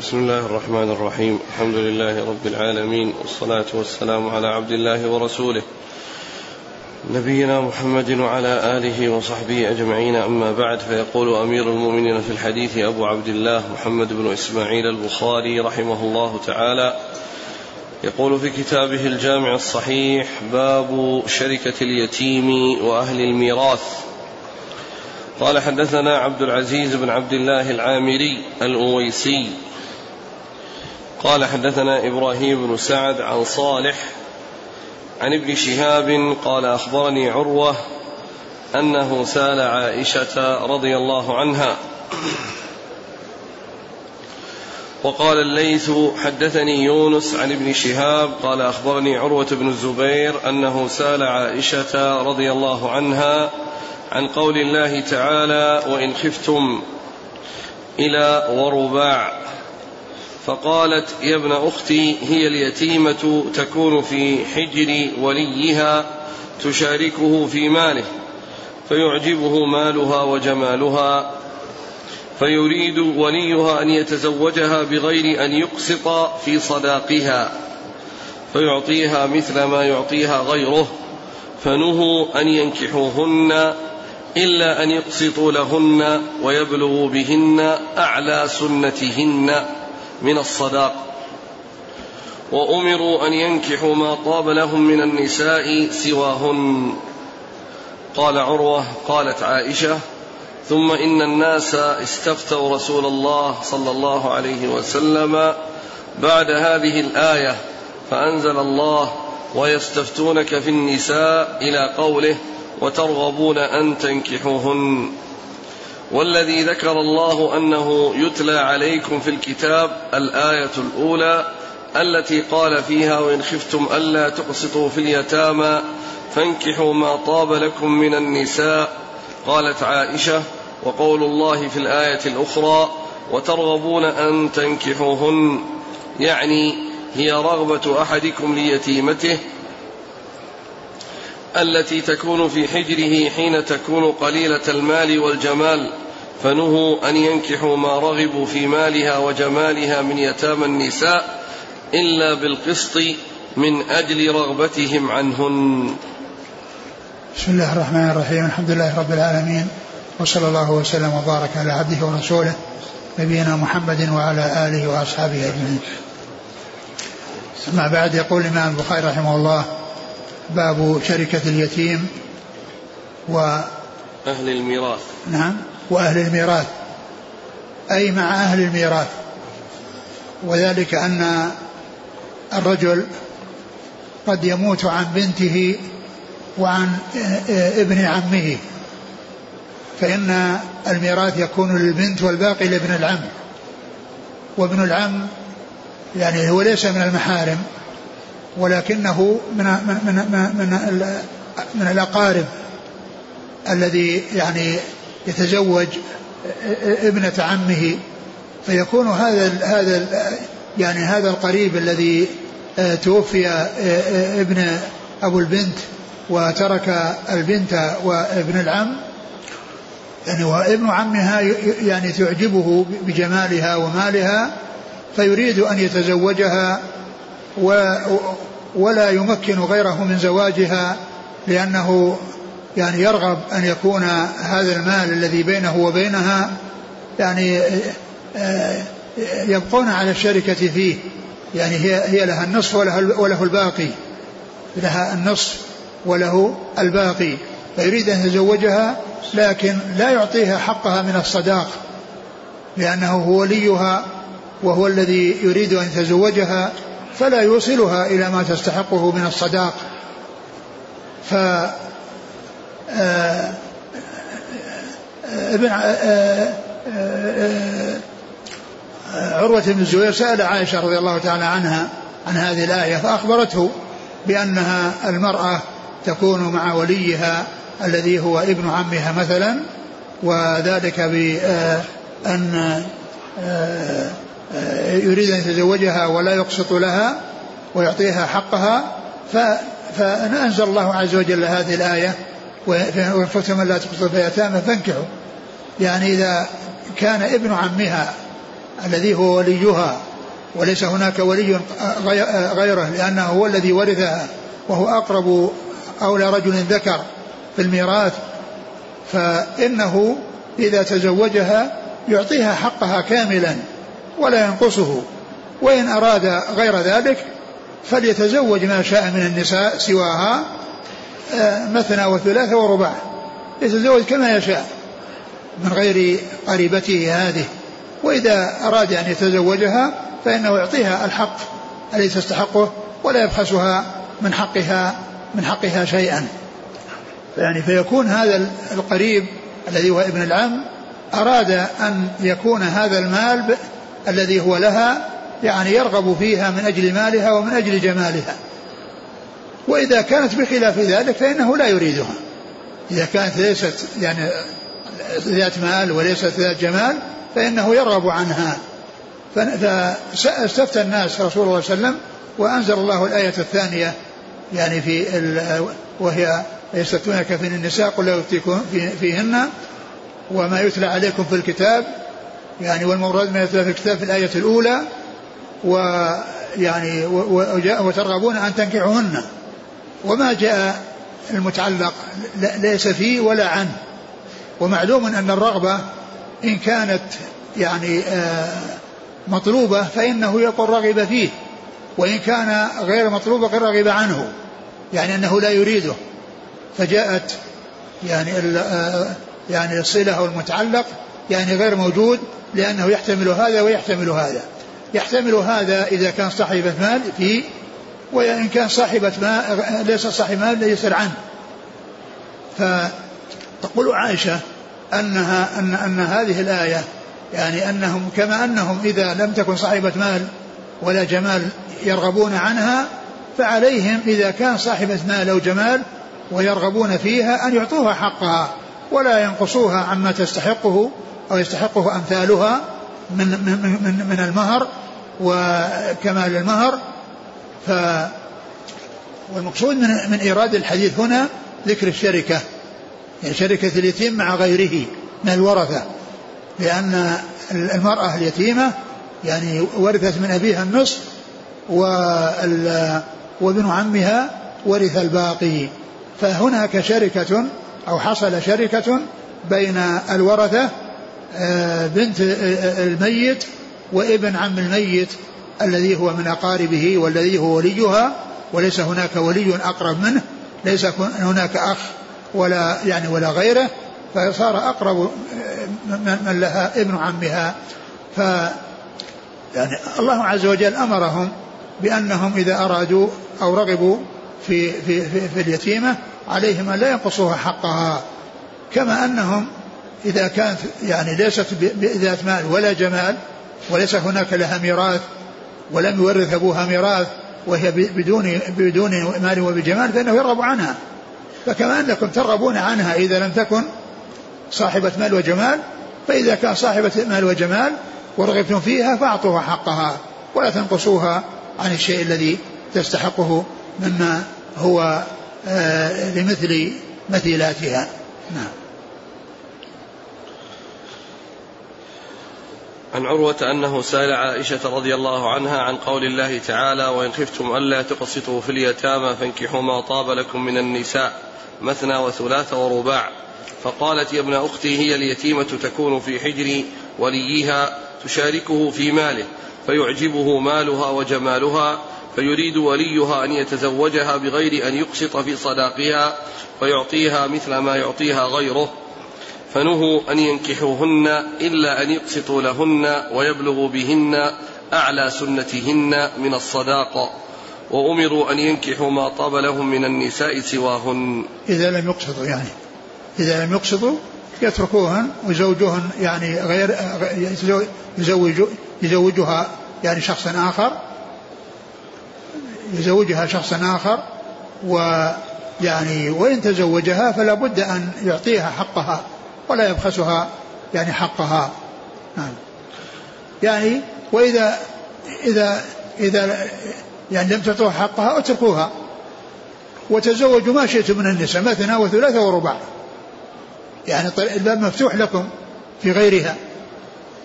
بسم الله الرحمن الرحيم. الحمد لله رب العالمين والصلاة والسلام على عبد الله ورسوله نبينا محمد وعلى آله وصحبه أجمعين. أما بعد فيقول أمير المؤمنين في الحديث أبو عبد الله محمد بن إسماعيل البخاري رحمه الله تعالى يقول في كتابه الجامع الصحيح باب شركة اليتيم وأهل الميراث. قال حدثنا عبد العزيز بن عبد الله العامري الأويسي قال حدثنا إبراهيم بن سعد عن صالح عن ابن شهاب قال أخبرني عروة أنه سأل عائشة رضي الله عنها وقال الليث حدثني يونس عن ابن شهاب قال أخبرني عروة بن الزبير أنه سأل عائشة رضي الله عنها عن قول الله تعالى وإن خفتم إلى ورباع فقالت يا ابن أختي هي اليتيمة تكون في حجر وليها تشاركه في ماله فيعجبه مالها وجمالها فيريد وليها أن يتزوجها بغير أن يقسط في صداقها فيعطيها مثل ما يعطيها غيره فنهوا أن ينكحوهن إلا أن يقسطوا لهن ويبلغوا بهن أعلى سنتهن. من الصداق. وأمروا أن ينكحوا ما طاب لهم من النساء سواهن. قال عروة قالت عائشة ثم إن الناس استفتوا رسول الله صلى الله عليه وسلم بعد هذه الآية فأنزل الله ويستفتونك في النساء إلى قوله وترغبون أن تنكحوهن. والذي ذكر الله أنه يتلى عليكم في الكتاب الآية الأولى التي قال فيها وإن خفتم ألا تقسطوا في اليتامى فانكحوا ما طاب لكم من النساء. قالت عائشة وقول الله في الآية الأخرى وترغبون أن تنكحوهن. يعني هي رغبة أحدكم ليتيمته التي تكون في حجره حين تكون قليلة المال والجمال فنهوا أن ينكحوا ما رغبوا في مالها وجمالها من يتامى النساء إلا بالقسط من أجل رغبتهم عنهن. بسم الله الرحمن الرحيم. الحمد لله رب العالمين وصلى الله وسلم وبارك على عبده ورسوله نبينا محمد وعلى آله وأصحابه أجمعين. أما بعد يقول الإمام البخاري رحمه الله باب شركة اليتيم و أهل الميراث. نعم وأهل الميراث. أي مع أهل الميراث. وذلك أن الرجل قد يموت عن بنته وعن ابن عمه. فإن الميراث يكون للبنت والباقي لابن العم. وابن العم يعني هو ليس من المحارم. ولكنه من من من من, من الأقارب الذي يعني يتزوج ابنة عمه فيكون هذا هذا يعني هذا القريب الذي آه، توفي آه، آه، ابن أبو البنت وترك البنت وابن العم. يعني وابن عمها يعني تعجبه بجمالها ومالها فيريد أن يتزوجها ولا يمكن غيره من زواجها لأنه يعني يرغب أن يكون هذا المال الذي بينه وبينها يعني آه، يبقون على الشركة فيه. يعني هي هي لها النصف وله, وله الباقي. لها النصف وله الباقي. فيريد أن يتزوجها لكن لا يعطيها حقها من الصداق لأنه هو وليها وهو الذي يريد أن يتزوجها. فلا يوصلها إلى ما تستحقه من الصداق. ف ابن عروة بن الزبير سأل عائشة رضي الله تعالى عنها عن هذه الآية فأخبرته بأنها المرأة تكون مع وليها الذي هو ابن عمها مثلا وذلك بأن يريد أن يتزوجها ولا يقسط لها ويعطيها حقها فأنزل الله عز وجل هذه الآية وإن لا تقصدوا في يتامى فانكحوا. يعني إذا كان ابن عمها الذي هو وليها وليس هناك ولي غيره لأنه هو الذي ورثها وهو أقرب أولى رجل ذكر في الميراث فإنه إذا تزوجها يعطيها حقها كاملا. ولا ينقصه. وإن أراد غير ذلك فليتزوج ما شاء من النساء سواها آه، مثنى وثلاثة ورباع. يتزوج كما يشاء من غير قريبته هذه. وإذا أراد أن يتزوجها فإنه يعطيها الحق الذي تستحقه ولا يبخسها من حقها من حقها شيئا. يعني فيكون هذا القريب الذي هو ابن العم أراد أن يكون هذا المال الذي هو لها يعني يرغب فيها من أجل مالها ومن أجل جمالها. وإذا كانت بخلاف ذلك فإنه لا يريدها. إذا كانت ليست يعني ذات مال وليست ذات جمال فإنه يرغب عنها. فاستفتى الناس رسول الله صلى الله عليه وسلم وأنزل الله الآية الثانية يعني في وهي يستفتونك في النساء قل لا يفتيكم فيهن وما يتلى عليكم في الكتاب يعني والمراد ما يتلى في الكتاب في الآية الأولى ويعني وترغبون أن تنكحوهن. وما جاء المتعلق ليس فيه ولا عنه. ومعلوم أن الرغبة إن كانت يعني آه، مطلوبة فإنه يقول رغب فيه. وإن كان غير مطلوبة غير رغب عنه. يعني أنه لا يريده. فجاءت يعني آه، يعني الصلة أو المتعلق يعني غير موجود لأنه يحتمل هذا ويحتمل هذا. يحتمل هذا إذا كان صاحبة مال فيه وإن كان صاحبة مال ليس صاحب مال يسر عنه. فتقول عائشة أنها أن أن هذه الآية يعني أنهم كما أنهم إذا لم تكن صاحبة مال ولا جمال يرغبون عنها فعليهم إذا كان صاحبة مال أو جمال ويرغبون فيها أن يعطوها حقها ولا ينقصوها عما تستحقه. أو يستحقه أمثالها من, من, من, من المهر وكمال المهر. ف والمقصود من, من إيراد الحديث هنا ذكر الشركة. يعني شركة اليتيم مع غيره من الورثة. لأن المرأة اليتيمة يعني ورثت من أبيها النصف وابن عمها ورث الباقي. فهناك شركة أو حصل شركة بين الورثة بنت الميت وابن عم الميت الذي هو من أقاربه والذي هو وليها وليس هناك ولي أقرب منه ليس هناك أخ ولا يعني ولا غيره فصار أقرب من لها ابن عمها. ف يعني الله عز وجل أمرهم بأنهم إذا أرادوا أو رغبوا في في في, في اليتيمة عليهم أن لا ينقصوها حقها كما أنهم إذا كانت يعني ليست بذات مال ولا جمال وليس هناك لها ميراث ولم يورث أبوها ميراث وهي بدون بدون مال وبجمال فإنه يرغب عنها. فكما أنكم ترغبون عنها إذا لم تكن صاحبة مال وجمال فإذا كان صاحبة مال وجمال ورغبتم فيها فأعطوها حقها ولا تنقصوها عن الشيء الذي تستحقه مما هو آه، لمثل مثيلاتها. نعم. عن عروة أنه سأل عائشة رضي الله عنها عن قول الله تعالى وإن خفتم ألا تقسطوا في اليتامى فانكحوا ما طاب لكم من النساء مثنى وثلاث ورباع فقالت يا ابن أختي هي اليتيمة تكون في حجر وليها تشاركه في ماله فيعجبه مالها وجمالها فيريد وليها أن يتزوجها بغير أن يقسط في صداقها فيعطيها مثل ما يعطيها غيره فنهوا أن ينكحوهن إلا أن يقسطوا لهن ويبلغوا بهن أعلى سنتهن من الصداقة وأمروا أن ينكحوا ما طاب لهم من النساء سواهن. إذا لم يقسطوا يعني. إذا لم يقسطوا يتركوهن ويزوجوهن يعني غير يزوج يزوجها يعني شخص آخر. يزوجها شخص آخر ويعني وإن تزوجها فلا بد أن يعطيها حقها. ولا يبخسها يعني حقها. نعم. يعني وإذا إذا إذا يعني لم تعطوها حقها اتركوها. وتزوجوا ما شئتم من النساء مثنى وثلاثة ورباع. يعني الباب مفتوح لكم في غيرها.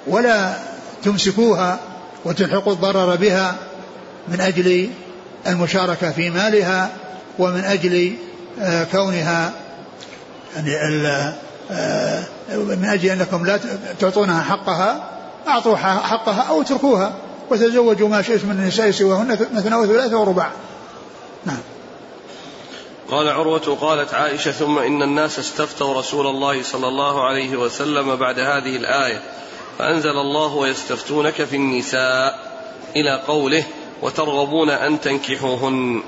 ولا تمسكوها وتلحقوا الضرر بها من أجل المشاركة في مالها ومن أجل آه، كونها يعني من أجل أنكم لا تعطونها حقها أعطوا حقها أو اتركوها وتزوجوا ما شئتم من النساء سواهن مثنى وثلاثة ورباع. نعم. قال عروة قالت عائشة ثم إن الناس استفتوا رسول الله صلى الله عليه وسلم بعد هذه الآية فأنزل الله ويستفتونك في النساء إلى قوله وترغبون أن تنكحوهن.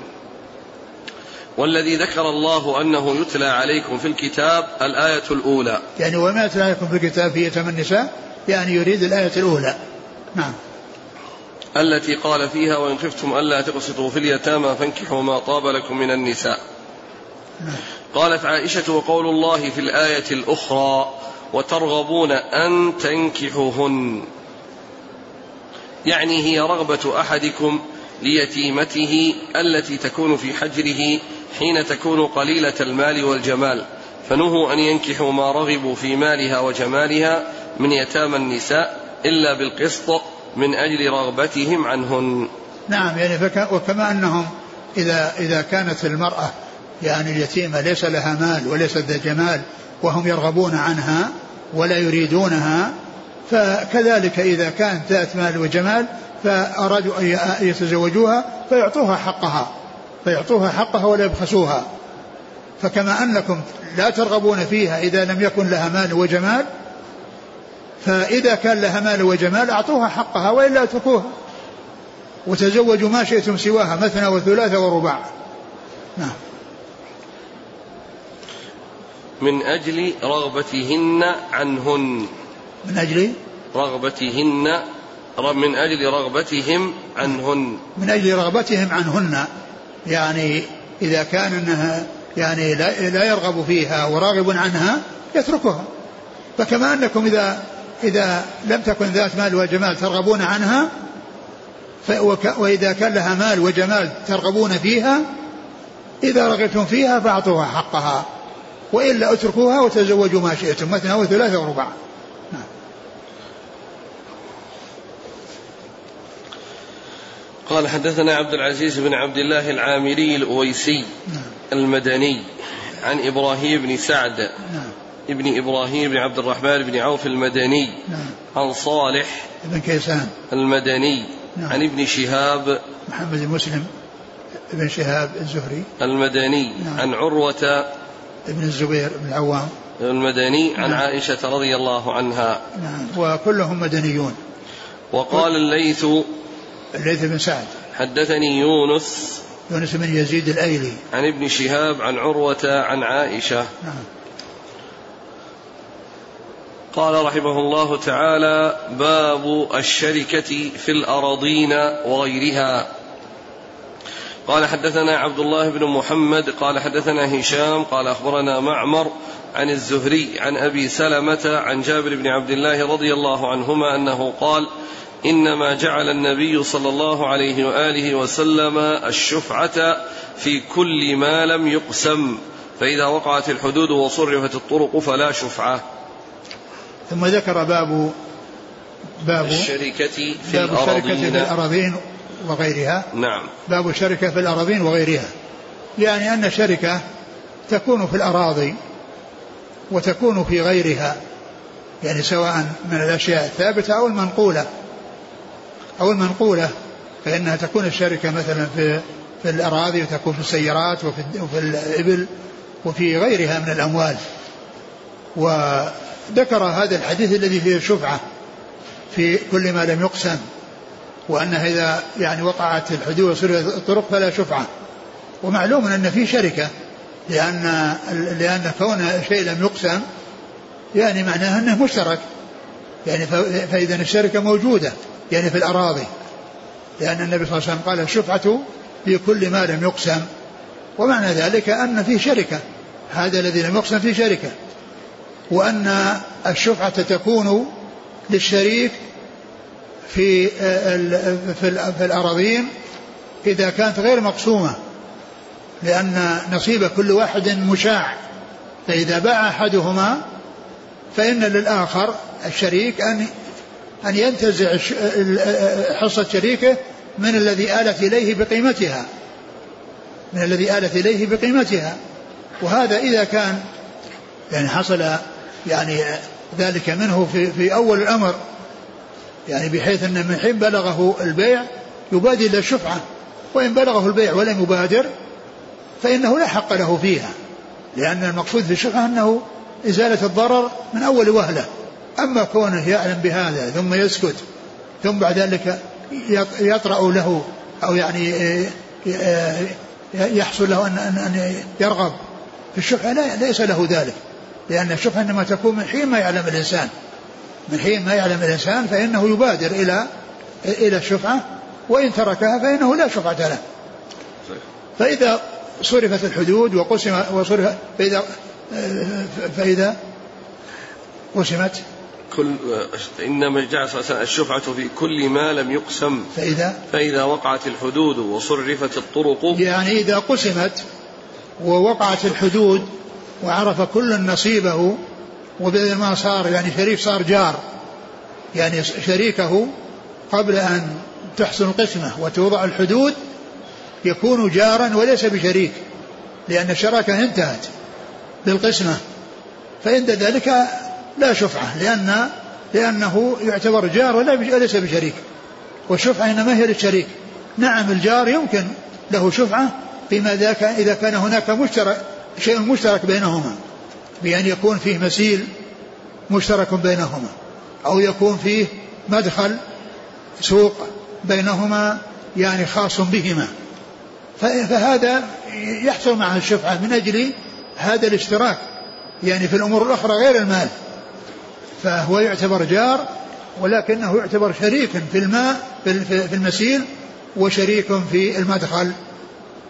والذي ذكر الله أنه يتلى عليكم في الكتاب الآية الأولى. يعني وما يتلى عليكم في الكتاب في يتم النساء؟ يعني يريد الآية الأولى. نعم. التي قال فيها وإن خفتم ألا تقسطوا في اليتامى فانكحوا ما طاب لكم من النساء. نعم. قالت عائشة وقول الله في الآية الأخرى وترغبون أن تنكحوهن. يعني هي رغبة أحدكم ليتيمته التي تكون في حجره حين تكون قليلة المال والجمال فنهوا أن ينكحوا ما رغبوا في مالها وجمالها من يتامى النساء إلا بالقسط من أجل رغبتهم عنهن. نعم يعني فك وكما أنهم إذا إذا كانت المرأة يعني اليتيمة ليس لها مال وليست ذا جمال وهم يرغبون عنها ولا يريدونها فكذلك إذا كانت ذات مال وجمال فأرادوا أن يتزوجوها فيعطوها حقها. فيعطوها حقها ولا يبخسوها فكما أنكم لا ترغبون فيها إذا لم يكن لها مال وجمال فإذا كان لها مال وجمال أعطوها حقها وإلا أتركوها. وتزوجوا ما شئتم سواها مثنى وثلاثة ورباع. نعم. من أجل رغبتهن عنهن. من أجل؟ رغبتهن من أجل رغبتهم عنهن. من أجل رغبتهم عنهن. يعني إذا كان أنها يعني لا, لا يرغب فيها وراغب عنها يتركها. فكما أنكم إذا إذا لم تكن ذات مال وجمال ترغبون عنها وإذا كان لها مال وجمال ترغبون فيها إذا رغبتم فيها فأعطوها حقها وإلا اتركوها وتزوجوا ما شئتم مثنى وثلاثة ورباع. قال حدثنا عبد العزيز بن عبد الله العامري الأويسي. المدني عن إبراهيم بن سعد. ابن إبراهيم بن عبد الرحمن بن عوف المدني. عن صالح بن كيسان المدني نعم. عن ابن شهاب محمد مسلم بن شهاب الزهري المدني نعم. عن عروة ابن الزبير بن العوام المدني عن نعم. عائشة رضي الله عنها نعم وكلهم مدنيون وقال الليث الليث بن سعد. حدثني يونس يونس بن يزيد الأيلي. عن ابن شهاب عن عروة عن عائشة. نعم. قال رحمه الله تعالى باب الشركة في الأراضين وغيرها. قال حدثنا عبد الله بن محمد قال حدثنا هشام قال أخبرنا معمر عن الزهري عن أبي سلمة عن جابر بن عبد الله رضي الله عنهما أنه قال إنما جعل النبي صلى الله عليه وآله وسلم الشفعة في كل ما لم يقسم فإذا وقعت الحدود وصرفت الطرق فلا شفعة. ثم ذكر باب باب الشركة في باب الشركة في الأراضين. وغيرها. نعم. باب الشركة في الأراضين وغيرها. يعني أن الشركة تكون في الأراضي وتكون في غيرها يعني سواء من الأشياء الثابتة أو المنقولة. أو المنقولة فإنها تكون الشركة مثلا في في الأراضي وتكون في السيارات وفي, وفي الإبل وفي غيرها من الأموال. وذكر هذا الحديث الذي فيه الشفعة في كل ما لم يقسم وأنها إذا يعني وقعت الحدود وصرفت الطرق فلا شفعة ومعلوم أن في شركة لأن لأن كون شيء لم يقسم يعني معناه أنه مشترك. يعني فإذا الشركة موجودة. يعني في الأراضي. لأن النبي صلى الله عليه وسلم قال الشفعة في كل ما لم يقسم. ومعنى ذلك أن في شركة. هذا الذي لم يقسم في شركة. وأن الشفعة تكون للشريك في في الأراضين إذا كانت غير مقسومة. لأن نصيب كل واحد مشاع. فإذا باع أحدهما فإن للآخر الشريك أن أن ينتزع حصة شريكه من الذي آلت إليه بقيمتها. من الذي آلت إليه بقيمتها. وهذا إذا كان يعني حصل يعني ذلك منه في, في أول الأمر. يعني بحيث أن من حين بلغه البيع يبادر إلى الشفعة. وإن بلغه البيع ولم يبادر فإنه لا حق له فيها. لأن المقصود في الشفعة أنه إزالة الضرر من أول وهلة. أما كونه يعلم بهذا ثم يسكت ثم بعد ذلك يطرأ له أو يعني يحصل له أن أن يرغب. في الشفعة لا ليس له ذلك لأن الشفعة إنما تكون من حين ما يعلم الإنسان. من حين ما يعلم الإنسان فإنه يبادر إلى إلى الشفعة وإن تركها فإنه لا شفعة له. فإذا صرفت الحدود وقسم وصرف فإذا فإذا قسمت كل إنما جاء الشفعة في كل ما لم يقسم. فإذا؟ فإذا وقعت الحدود وصرفت الطرق. يعني إذا قسمت ووقعت الحدود وعرف كل نصيبه وبدل ما صار يعني شريك صار جار. يعني شريكه قبل أن تحصل القسمة وتوضع الحدود يكون جارا وليس بشريك لأن الشراكة انتهت بالقسمة. فعند ذلك لا شفعة لأن لأنه يعتبر جار وليس بشريك. والشفعة إنما هي للشريك. نعم الجار يمكن له شفعة فيما إذا كان هناك مشترك شيء مشترك بينهما. بأن يكون فيه مسيل مشترك بينهما. أو يكون فيه مدخل سوق بينهما يعني خاص بهما. فهذا يحصل معه الشفعة من أجل هذا الاشتراك. يعني في الأمور الأخرى غير المال. فهو يعتبر جار ولكنه يعتبر شريك في الماء في المسيل وشريك في المدخل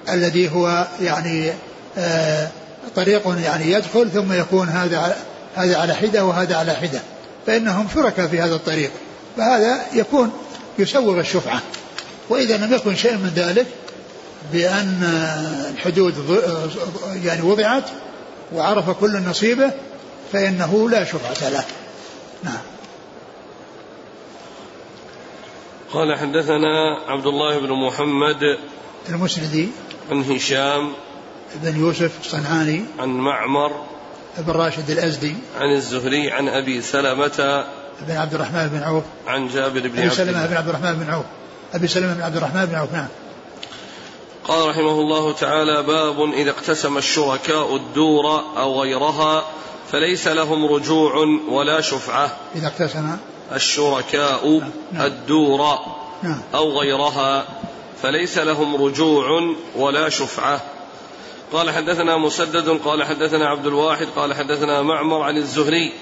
الذي هو يعني آه طريق يعني يدخل ثم يكون هذا هذا على حدة وهذا على حدة. فإنهم شركاء في هذا الطريق. فهذا يكون يسوغ الشفعة. وإذا لم يكن شيء من ذلك بأن الحدود يعني وضعت وعرف كل نصيبه فإنه لا شفعة له. نعم. قال حدثنا عبد الله بن محمد المسندي عن هشام بن يوسف الصنعاني عن معمر بن راشد الأزدي عن الزهري عن أبي سلمة بن عبد الرحمن بن عوف عن جابر بن أبي سلمة بن عبد الرحمن بن عوف. أبي سلمة بن عبد الرحمن بن عوف نعم. قال رحمه الله تعالى باب إذا اقتسم الشركاء الدور أو غيرها فليس لهم رجوع ولا شفعة. إذا اقتسم. الشركاء نعم. الدور نعم. أو غيرها فليس لهم رجوع ولا شفعة. قال حدثنا مسدد قال حدثنا عبد الواحد قال حدثنا معمر عن الزهري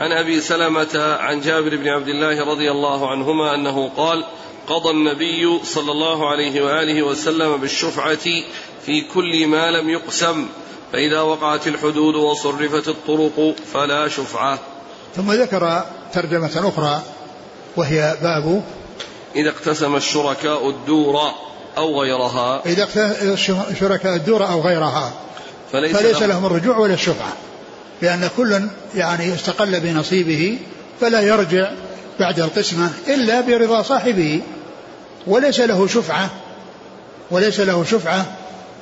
عن أبي سلمة عن جابر بن عبد الله رضي الله عنهما أنه قال قضى النبي صلى الله عليه وآله وسلم بالشفعة في كل ما لم يقسم. فإذا وقعت الحدود وصرفت الطرق فلا شفعة. ثم ذكر ترجمة أخرى وهي باب إذا اقتسم الشركاء الدور أو غيرها. إذا شركاء الدور أو غيرها فليس, فليس لهم الرجوع ولا الشفعة لأن كل يعني استقل بنصيبه فلا يرجع بعد القسمة إلا برضا صاحبه وليس له شفعة وليس له شفعة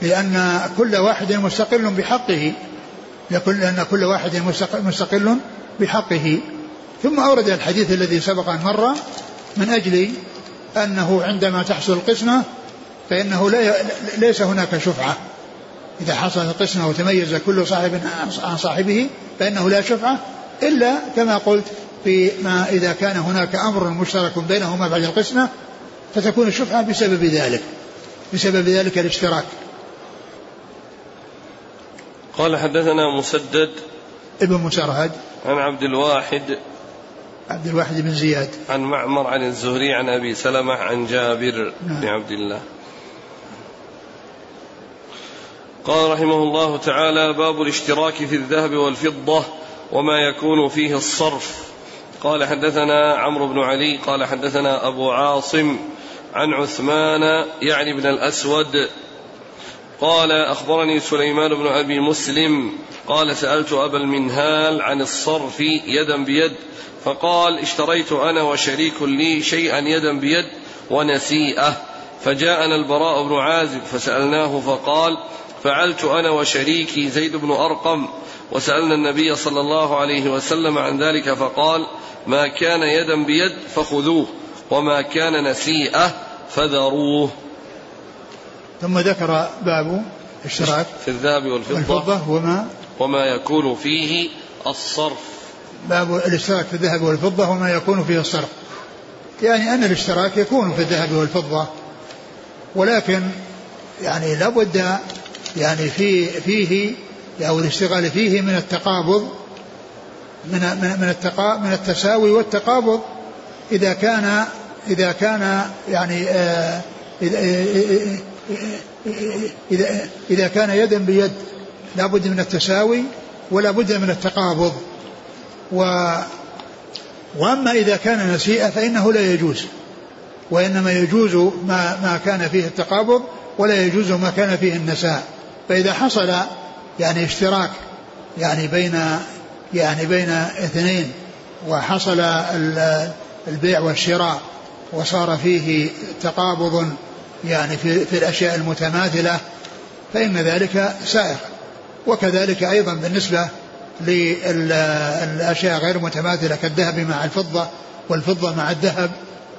لأن كل واحد مستقل بحقه. لأن كل واحد مستقل بحقه. ثم أورد الحديث الذي سبق أن مر من أجل أنه عندما تحصل القسمة فإنه لا ليس هناك شفعة. إذا حصلت القسمة وتميز كل صاحب عن صاحبه فإنه لا شفعة إلا كما قلت فيما إذا كان هناك أمر مشترك بينهما بعد القسمة فتكون الشفعة بسبب ذلك بسبب ذلك الاشتراك. قال حدثنا مسدد ابن مسرهد عن عبد الواحد عبد الواحد بن زياد. عن معمر عن الزهري عن أبي سلمة عن جابر نعم. بن عبد الله. قال رحمه الله تعالى باب الاشتراك في الذهب والفضة وما يكون فيه الصرف. قال حدثنا عمرو بن علي قال حدثنا أبو عاصم عن عثمان يعني بن الأسود قال أخبرني سليمان بن أبي مسلم قال سألت أبا المنهال عن الصرف يدا بيد فقال اشتريت أنا وشريك لي شيئا يدا بيد ونسيئة فجاءنا البراء بن عازب فسألناه فقال فعلت أنا وشريكي زيد بن أرقم وسألنا النبي صلى الله عليه وسلم عن ذلك فقال ما كان يدا بيد فخذوه وما كان نسيئة فذروه ثم ذكر باب اشتراك في الذهب والفضة, والفضة وما وما يكون فيه الصرف. باب الاشتراك في الذهب والفضة وما يكون فيه الصرف. يعني أن الاشتراك يكون في الذهب والفضة ولكن يعني لابد يعني في فيه أو الاشتغال فيه من التقابض من من من التقا من التساوي والتقابض. إذا كان إذا كان يعني آه إذا, إذا إذا كان يدا بيد لا بد من التساوي ولا بد من التقابض. و وأما إذا كان نسيئة فإنه لا يجوز وإنما يجوز ما ما كان فيه التقابض ولا يجوز ما كان فيه النساء. فإذا حصل يعني اشتراك يعني بين يعني بين اثنين وحصل البيع والشراء وصار فيه تقابض يعني في, في الأشياء المتماثلة فإن ذلك سائغ. وكذلك أيضا بالنسبة للأشياء غير متماثلة كالذهب مع الفضة والفضة مع الذهب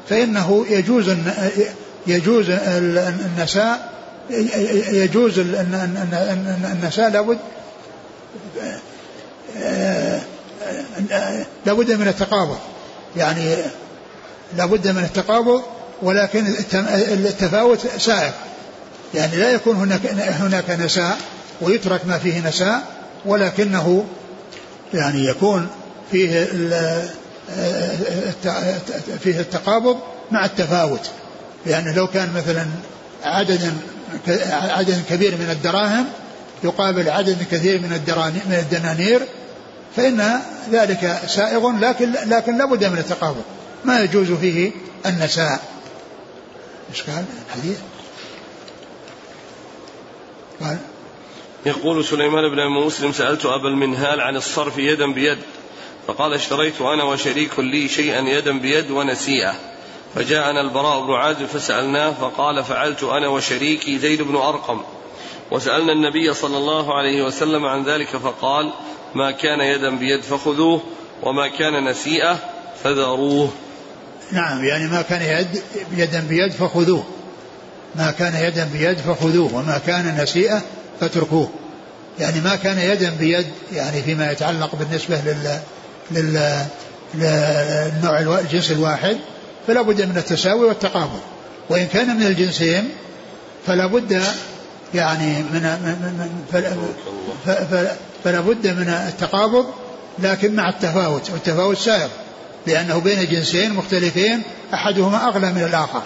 فإنه يجوز يجوز النساء يجوز النساء لابد لابد من التقابض. يعني لابد من التقابض ولكن التفاوت سائق. يعني لا يكون هناك هناك نساء ويترك ما فيه نساء ولكنه يعني يكون فيه فيه التقابض مع التفاوت. لأنه لو كان مثلا عدد عدد كبير من الدراهم يقابل عدد كثير من من الدنانير فإن ذلك سائغ لكن لكن لابد من التقابل ما يجوز فيه النساء. إشكال الحديث قال. يقول سليمان بن مسلم سألت أبا المنهال عن الصرف يدا بيد فقال اشتريت أنا وشريك لي شيئا يدا بيد ونسيئة. فجاءنا البراء بن عازب فسألناه فقال فعلت أنا وشريكي زيد بن أرقم. وسألنا النبي صلى الله عليه وسلم عن ذلك فقال ما كان يدا بيد فخذوه وما كان نسيئة فذروه. نعم يعني ما كان يد يدا بيد فخذوه. ما كان يدا بيد فخذوه وما كان نسيئة فاتركوه. يعني ما كان يدا بيد يعني فيما يتعلق بالنسبة لل لل للنوع الجنس الواحد فلا بد من التساوي والتقابل. وإن كان من الجنسين فلا بد يعني من, فلا بد من التقابض لكن مع التفاوت والتفاوت سائر لأنه بين جنسين مختلفين أحدهما أغلى من الآخر.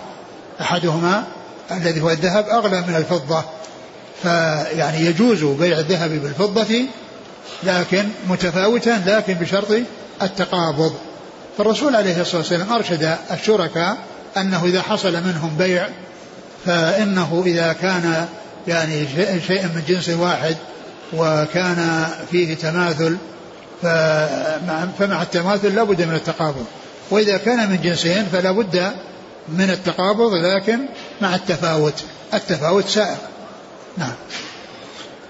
أحدهما الذي هو الذهب أغلى من الفضة. فيعني يجوز بيع الذهب بالفضة لكن متفاوتا لكن بشرط التقابض. فالرسول عليه الصلاة والسلام أرشد الشركاء أنه إذا حصل منهم بيع فإنه إذا كان يعني شيء من جنس واحد وكان فيه تماثل فمع التماثل لا بد من التقابض. وإذا كان من جنسين فلا بد من التقابض لكن مع التفاوت. التفاوت سائر. نعم.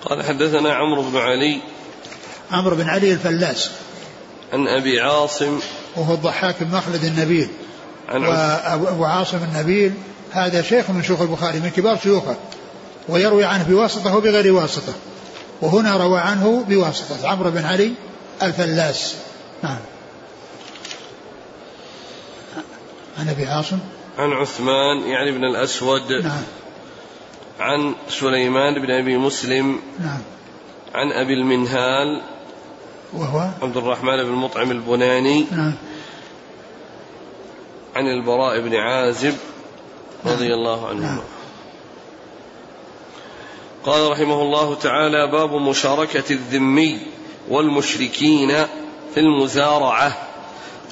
قال حدثنا عمرو بن علي. عمرو بن علي الفلاس. عن أبي عاصم. وهو الضحاك بن مخلد النبيل. عن وأبو عاصم النبيل. هذا شيخ من شيوخ البخاري من كبار شيوخه. ويروي عنه بواسطة وبغير واسطة. وهنا روى عنه بواسطة. عمرو بن علي الفلاس. نعم. عن أبي عاصم. عن عثمان يعني بن الأسود. نعم. عن سليمان بن أبي مسلم. نعم. عن أبي المنهال. وهو؟ عبد الرحمن بن مطعم البناني. نعم. عن البراء بن عازب رضي نعم. الله عنه نعم. قال رحمه الله تعالى باب مشاركة الذمي. والمشركين في المزارعة.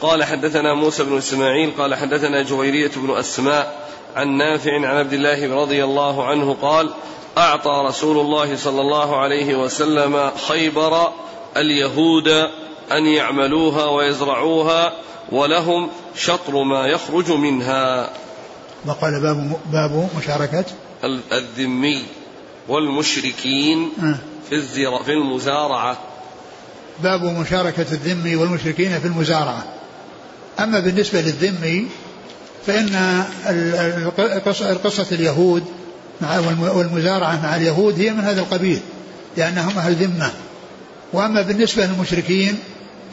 قال حدثنا موسى بن إسماعيل قال حدثنا جويرية بن أسماء عن نافع عن عبد الله رضي الله عنه قال أعطى رسول الله صلى الله عليه وسلم خيبر اليهود أن يعملوها ويزرعوها ولهم شطر ما يخرج منها. وقال باب باب مشاركة؟ الذمي والمشركين آه. في الزر في المزارعة. باب مشاركة الذمي والمشركين في المزارعة. أما بالنسبة للذمي فإن قصة اليهود مع والمزارعة مع اليهود هي من هذا القبيل لأنهم أهل ذمة. وأما بالنسبة للمشركين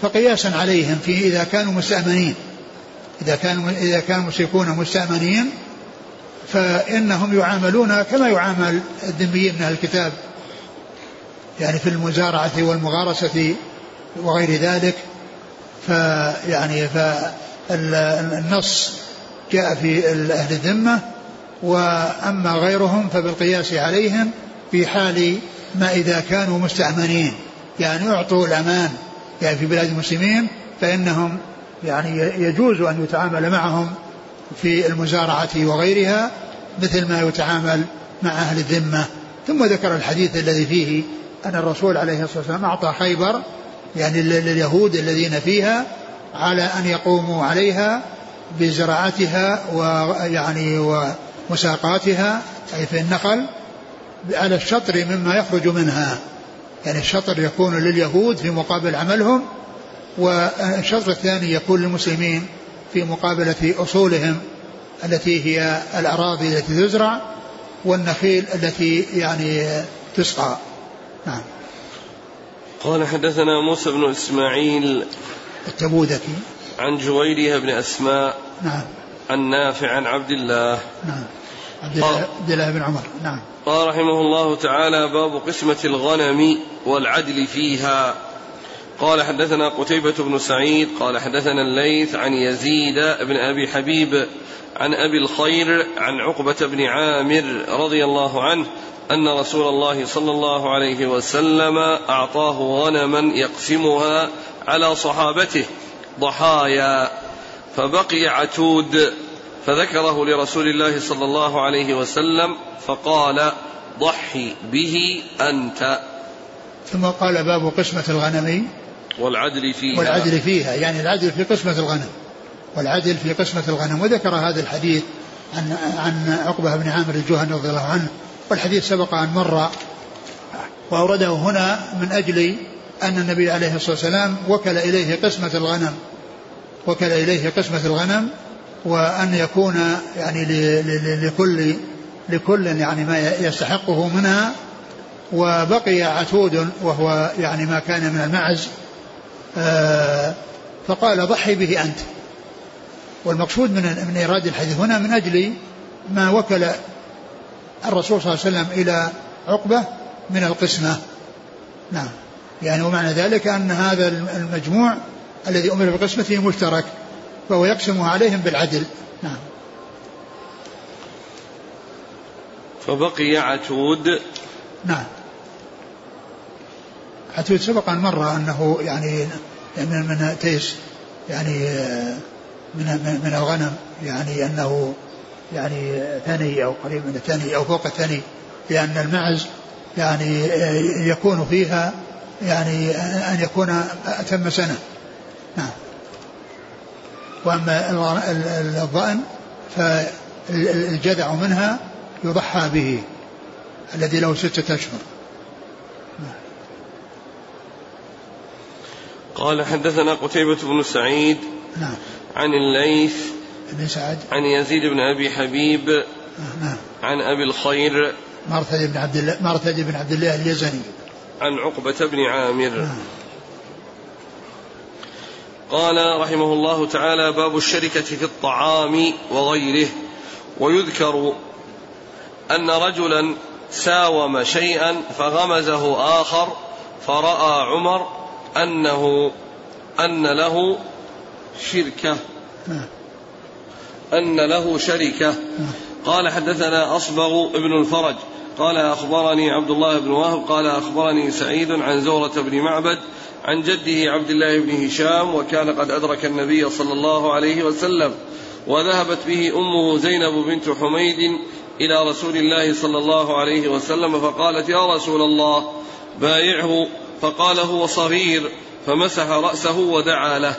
فقياسا عليهم في إذا كانوا مستأمنين. إذا كانوا إذا كانوا المشركون مستأمنين فإنهم يعاملون كما يعامل الذميين من الكتاب. يعني في المزارعة والمغارسة وغير ذلك فيعني فالنص جاء في أهل الذمة وأما غيرهم فبالقياس عليهم في حال ما إذا كانوا مستأمنين. يعني أعطوا الأمان يعني في بلاد المسلمين فإنهم يعني يجوز أن يتعامل معهم في المزارعة وغيرها مثل ما يتعامل مع أهل الذمة. ثم ذكر الحديث الذي فيه أن الرسول عليه الصلاة والسلام أعطى خيبر يعني لليهود الذين فيها على أن يقوموا عليها بزراعتها ويعني ومساقاتها أي في النخل على الشطر مما يخرج منها. يعني الشطر يكون لليهود في مقابل عملهم والشطر الثاني يكون للمسلمين في مقابلة أصولهم التي هي الأراضي التي تزرع والنخيل التي يعني تسقى. نعم. قال حدثنا موسى بن إسماعيل التبوذكي. عن جويرية بن أسماء نعم. عن نافع عن عبد الله. نعم. عبد الله, عبد الله بن عمر. نعم. قال رحمه الله تعالى باب قسمة الغنم والعدل فيها. قال حدثنا قتيبة بن سعيد قال حدثنا الليث عن يزيد بن أبي حبيب عن أبي الخير عن عقبة بن عامر رضي الله عنه أن رسول الله صلى الله عليه وسلم أعطاه غنما يقسمها على صحابته ضحايا فبقي عتود فذكره لرسول الله صلى الله عليه وسلم فقال ضحي به أنت. ثم قال باب قسمة الغنم. والعدل فيها. والعدل فيها يعني العدل في قسمة الغنم. والعدل في قسمة الغنم وذكر هذا الحديث عن عن عقبة بن عامر الجهني رضي الله عنه والحديث سبق أن مر وأورده هنا من أجل أن النبي عليه الصلاة والسلام وكل إليه قسمة الغنم وكل إليه قسمة الغنم وأن يكون يعني لكل لكل يعني ما يستحقه منها وبقي عتود وهو يعني ما كان من المعز آه، فقال ضحي به أنت. والمقصود من من إيراد الحديث هنا من أجل ما وكل الرسول صلى الله عليه وسلم إلى عقبة من القسمة. نعم. يعني ومعنى ذلك أن هذا المجموع الذي أمر بقسمته مشترك فهو يقسمه عليهم بالعدل. نعم. فبقي عتود. نعم. عتود سبق أن مر أنه يعني من من تيس يعني من من الغنم يعني أنه يعني ثني أو قريب من الثني أو فوق الثني لأن المعز يعني يكون فيها يعني أن يكون أتم سنة. نعم. وأما الظأن فالجدع منها يضحى به الذي له ستة أشهر. قال حدثنا قتيبة بن سعيد نعم. عن الليث بن سعد. عن يزيد بن أبي حبيب نعم. عن أبي الخير مرثد بن عبد الله مرثد بن عبد الله اليزني. عن عقبة بن عامر. نعم قال رحمه الله تعالى باب الشركة في الطعام وغيره. ويذكر أن رجلا ساوم شيئا فغمزه آخر فرأى عمر أنه أن له شركة. أن له شركة. قال حدثنا أصبغ ابن الفرج. قال أخبرني عبد الله بن وهب. قال أخبرني سعيد عن زورة بن معبد عن جده عبد الله بن هشام وكان قد أدرك النبي صلى الله عليه وسلم وذهبت به أمه زينب بنت حميد إلى رسول الله صلى الله عليه وسلم فقالت يا رسول الله بايعه. فقال هو صغير. فمسح رأسه ودعا له.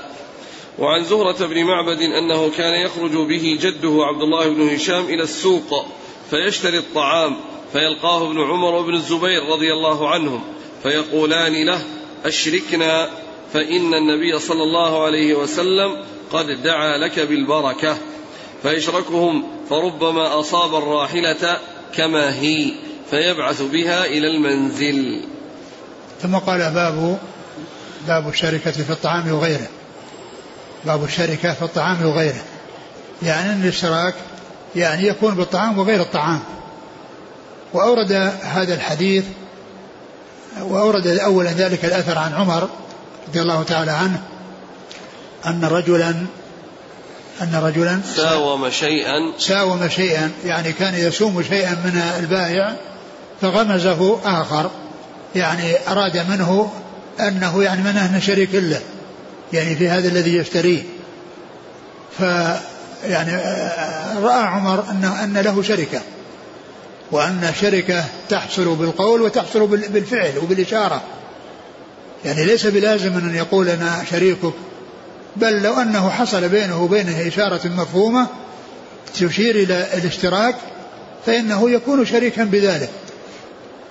وعن زهرة بن معبد أنه كان يخرج به جده عبد الله بن هشام إلى السوق فيشتري الطعام فيلقاه ابن عمر وابن الزبير رضي الله عنهم فيقولان له أشركنا فإن النبي صلى الله عليه وسلم قد دعا لك بالبركة. فيشركهم فربما أصاب الراحلة كما هي فيبعث بها إلى المنزل. ثم قال باب باب الشركة في الطعام وغيره. باب الشركة في الطعام وغيره. يعني أن الاشتراك يعني يكون بالطعام وغير الطعام. وأورد هذا الحديث وأورد أولا ذلك الأثر عن عمر رضي الله تعالى عنه أن رجلا أن رجلا ساوم شيئا. ساوم شيئا يعني كان يسوم شيئا من البائع فغمزه آخر. يعني أراد منه أنه يعني منه شريك له يعني في هذا الذي يشتريه. ف يعني رأى عمر أن أن له شركة وأن شركة تحصل بالقول وتحصل بالفعل وبالإشارة. يعني ليس بلازم أن يقول أنا شريكك بل لو أنه حصل بينه وبينه إشارة مفهومة تشير إلى الاشتراك فإنه يكون شريكا بذلك.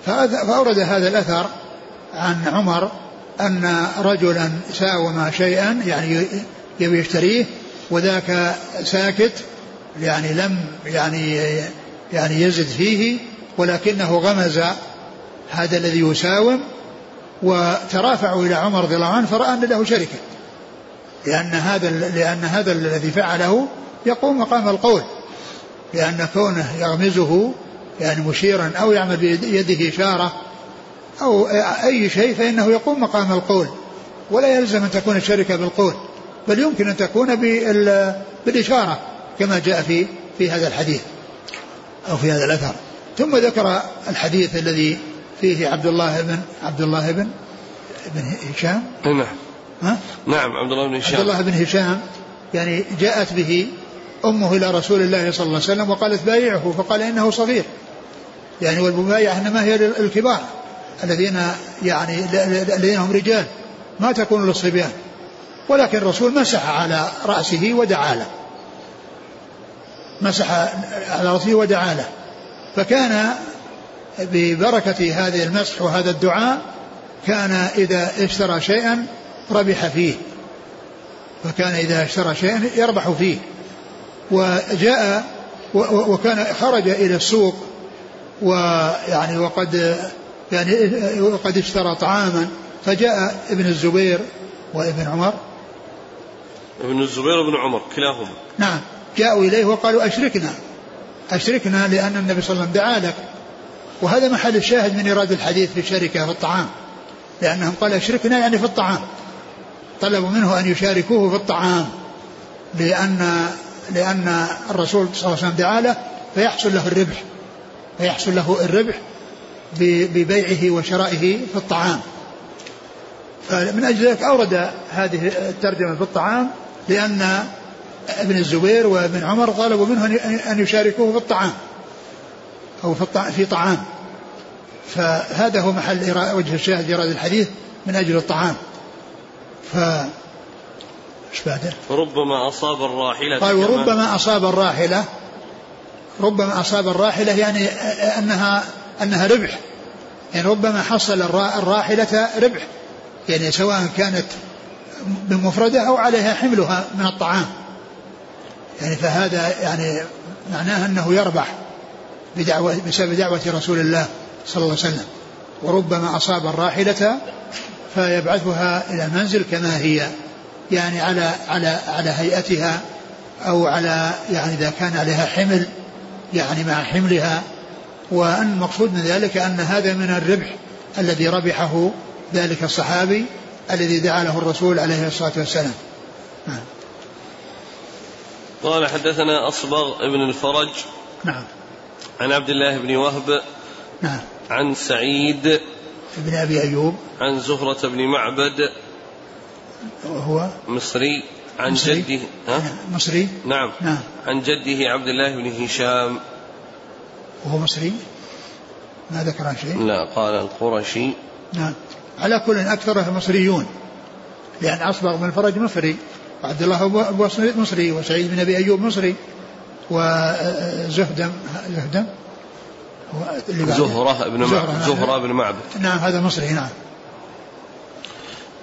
فأورد هذا الأثر عن عمر أن رجلا ساوم شيئا يعني يبي يشتريه وذاك ساكت يعني لم يعني يعني يزد فيه ولكنه غمز هذا الذي يساوم وترافعوا إلى عمر رضي الله عنه فرأى أن له شركة. لأن هذا لأن هذا الذي فعله يقوم مقام القول. لأن كونه يغمزه يعني مشيرا أو يعمل بيده إشارة أو أي شيء فإنه يقوم مقام القول. ولا يلزم أن تكون الشركة بالقول بل يمكن أن تكون بالإشارة كما جاء في في هذا الحديث أو في هذا الأثر. ثم ذكر الحديث الذي فيه عبد الله بن عبد الله بن بن هشام. نعم. ها؟ نعم عبد الله بن هشام. عبد الله بن هشام يعني جاءت به أمه إلى رسول الله صلى الله عليه وسلم وقالت بايعه فقال إنه صغير. يعني والمبايعة إنما هي الكبار الذين يعني الذين هم رجال ما تكون للصبيان. ولكن الرسول مسح على رأسه ودعا له. مسح على رأسه ودعا له. فكان ببركة هذه المسح وهذا الدعاء كان إذا اشترى شيئا ربح فيه. فكان إذا اشترى شيئا يربح فيه. وجاء وكان خرج إلى السوق ويعني وقد يعني وقد اشترى طعاما فجاء ابن الزبير وابن عمر. ابن الزبير وابن عمر كلاهما. نعم جاءوا إليه وقالوا أشركنا. أشركنا لأن النبي صلى الله عليه وسلم دعا لك. وهذا محل الشاهد من إيراد الحديث في الشركة في الطعام. لأنهم قال أشركنا يعني في الطعام. طلبوا منه أن يشاركوه في الطعام. لأن لأن الرسول صلى الله عليه وسلم دعا له فيحصل له الربح. فيحصل له الربح ببيعه وشرائه في الطعام. فمن أجل ذلك أورد هذه الترجمة في الطعام لأن ابن الزبير وابن عمر طلبوا منه أن يشاركوه في الطعام أو في, في طعام. فهذا هو محل وجه الشاهد في الحديث من أجل الطعام. ف إيش بعده؟ ربما أصاب الراحلة قال وربما أصاب الراحلة. ربما أصاب الراحلة يعني أنها أنها ربح. يعني ربما حصل الراحلة ربح. يعني سواء كانت بمفردة أو عليها حملها من الطعام. يعني فهذا يعني معناه أنه يربح بدعوة بسبب دعوة رسول الله صلى الله عليه وسلم. وربما أصاب الراحلة فيبعثها إلى المنزل كما هي. يعني على على على هيئتها أو على يعني إذا كان عليها حمل يعني مع حملها وأن المقصود من ذلك أن هذا من الربح الذي ربحه ذلك الصحابي الذي دعا له الرسول عليه الصلاة والسلام. نعم. قال حدثنا أصبغ ابن الفرج نعم. عن عبد الله بن وهب نعم. عن سعيد بن أبي أيوب. عن زهرة بن معبد وهو مصري. عن مصري. جده ها؟ مصري. نعم. نعم. عن جده عبد الله بن هشام. وهو مصري؟ ما ذكر عن شيء؟ لا قال القرشي. نعم. على كل أكثره مصريون لأن أصبغ بن الفرج مصري وعبد الله أبو مصري وسعيد بن أبي أيوب مصري وزهدم زهدم زهرة بن زهرة, زهرة بن معبد. نعم هذا مصري نعم.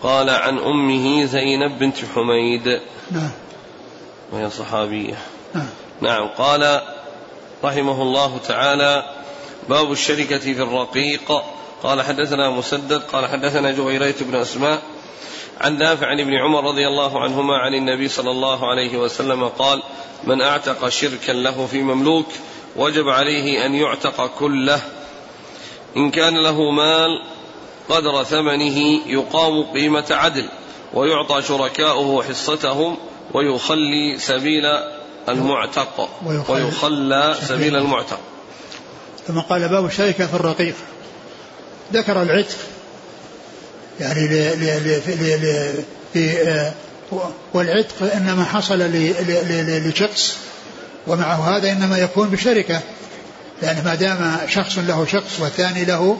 قال عن أمه زينب بنت حميد. نعم. وهي صحابية. نعم. نعم قال رحمه الله تعالى. باب الشركة في الرقيق. قال حدثنا مسدد قال حدثنا جويريت بن أسماء عن دافع عن ابن عمر رضي الله عنهما عن النبي صلى الله عليه وسلم قال من أعتق شركا له في مملوك وجب عليه أن يعتق كله. إن كان له مال قدر ثمنه يقام قيمة عدل ويعطى شركاؤه حصتهم ويخلي سبيل المعتق ويخلى سبيل المعتق. ثم قال باب الشركة في الرقيق. ذكر العتق يعني في آه، والعتق إنما حصل لشخص ومعه هذا إنما يكون بشركة لأن ما دام شخص له شخص والثاني له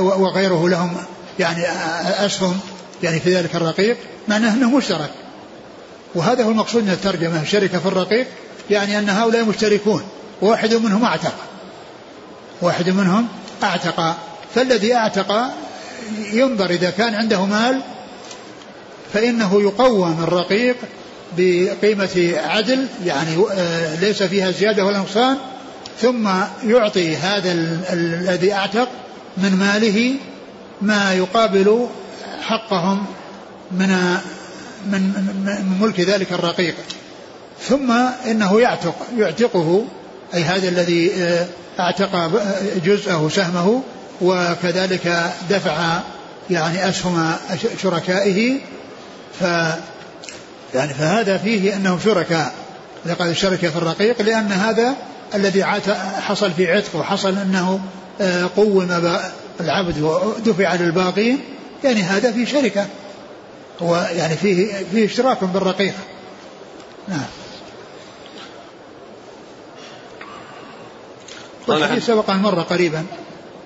وغيره لهم يعني أسهم يعني في ذلك الرقيق معناه انه مشترك. وهذا هو المقصود من الترجمة الشركة في الرقيق يعني أن هؤلاء مشتركون واحد منهم أعتق. واحد منهم أعتق. فالذي أعتق ينظر إذا كان عنده مال فإنه يقوم الرقيق بقيمة عدل يعني آه، ليس فيها زيادة ولا نقصان ثم يعطي هذا الذي أعتق من ماله ما يقابل حقهم من من ملك ذلك الرقيق. ثم إنه يعتق يعتقه أي هذا الذي آه، أعتق جزءه سهمه وكذلك دفع يعني أسهم شركائه. ف يعني فهذا فيه أنهم شركاء. لقد الشركة في الرقيق لأن هذا الذي حصل في عتق وحصل أنه آه، قوم العبد ودفع للباقين. يعني هذا في شركة. هو يعني فيه فيه اشتراك بالرقيق. نعم. والحديث سبق أن مر قريبا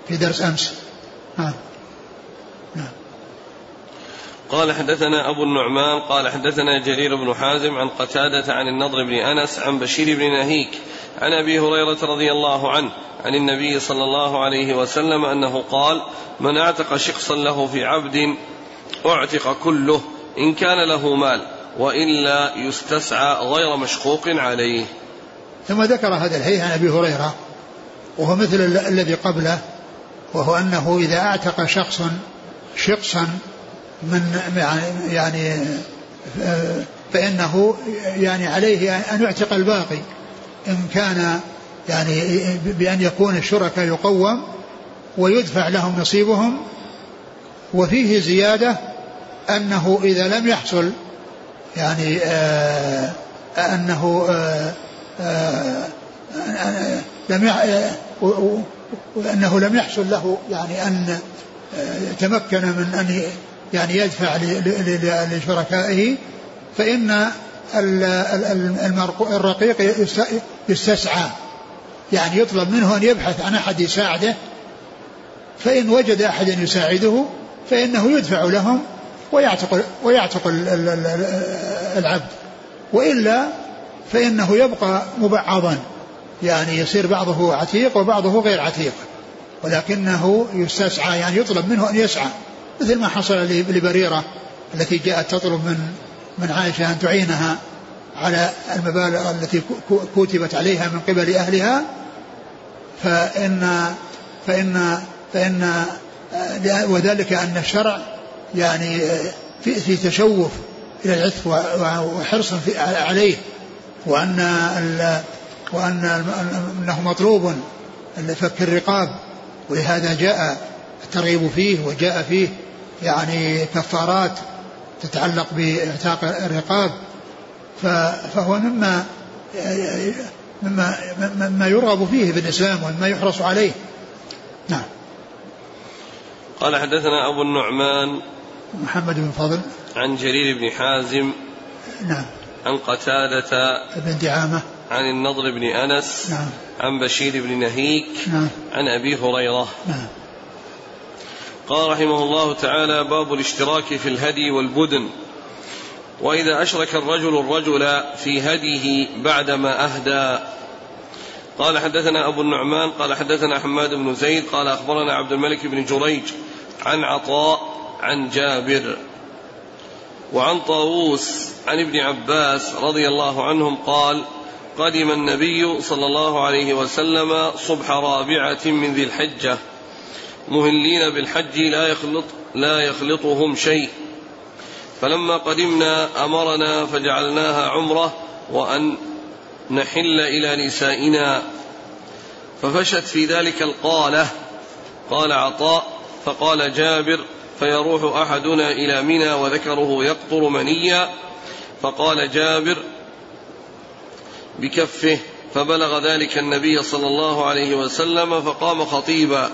في درس أمس. نعم. نعم. قال حدثنا أبو النعمان قال حدثنا جرير بن حازم عن قتادة عن النضر بن أنس عن بشير بن نهيك عن أبي هريرة رضي الله عنه عن النبي صلى الله عليه وسلم أنه قال من أعتق شخصا له في عبد أعتق كله إن كان له مال وإلا يستسعى غير مشقوق عليه. ثم ذكر هذا الحديث عن أبي هريرة وهو مثل الذي قبله وهو أنه إذا أعتق شخص شخصا من يعني فإنه يعني عليه أن يعتق الباقي. إن كان يعني بأن يكون الشركاء يقوم ويدفع لهم نصيبهم وفيه زيادة أنه إذا لم يحصل يعني آه أنه آه آه لم وأنه لم يحصل له يعني أن آه، تمكن من أن يعني يدفع لشركائه فإن الرقيق يستسعى يعني يطلب منه أن يبحث عن أحد يساعده فإن وجد أحدا يساعده فإنه يدفع لهم ويعتق ويعتق العبد. وإلا فإنه يبقى مبعضا. يعني يصير بعضه عتيق وبعضه غير عتيق. ولكنه يستسعى يعني يطلب منه أن يسعى. مثل ما حصل لبريرة التي جاءت تطلب من من عائشة أن تعينها على المبالغ التي كتبت عليها من قبل أهلها. فإن فإن فإن وذلك أن الشرع يعني في, في تشوف إلى العتق وحرص عليه وأن وأن أنه مطلوب فك الرقاب ولهذا جاء الترغيب فيه وجاء فيه يعني كفارات تتعلق بإعتاق الرقاب. فهو مما مما مما يرغب فيه في الإسلام ومما يحرص عليه. نعم. قال حدثنا أبو النعمان محمد بن فضل. عن جرير بن حازم. نعم. عن قتادة. بن دعامة. عن النضر بن أنس. نعم. عن بشير بن نهيك. نعم. عن أبي هريرة. نعم. قال رحمه الله تعالى باب الاشتراك في الهدي والبدن. وإذا أشرك الرجل الرجل في هديه بعدما أهدى. قال حدثنا أبو النعمان قال حدثنا حماد بن زيد قال أخبرنا عبد الملك بن جريج عن عطاء عن جابر وعن طاووس عن ابن عباس رضي الله عنهم قال قدم النبي صلى الله عليه وسلم صبح رابعة من ذي الحجة مهلين بالحج لا يخلط لا يخلطهم شيء. فلما قدمنا أمرنا فجعلناها عمرة وأن نحل إلى نسائنا. ففشت في ذلك القالة. قال عطاء فقال جابر فيروح أحدنا إلى منى وذكره يقطر منيا فقال جابر بكفه فبلغ ذلك النبي صلى الله عليه وسلم فقام خطيبا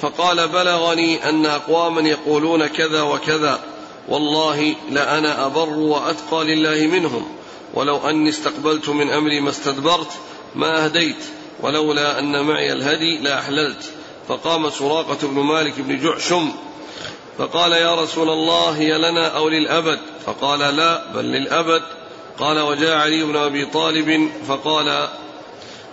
فقال بلغني أن أقواما يقولون كذا وكذا والله لأنا أبر وأتقى لله منهم ولو أني استقبلت من أمري ما استدبرت ما أهديت ولولا أن معي الهدي لأحللت فقام سراقة بن مالك بن جعشم فقال يا رسول الله هي لنا أو للأبد؟ فقال لا بل للأبد. قال وجاء علي بن أبي طالب فقال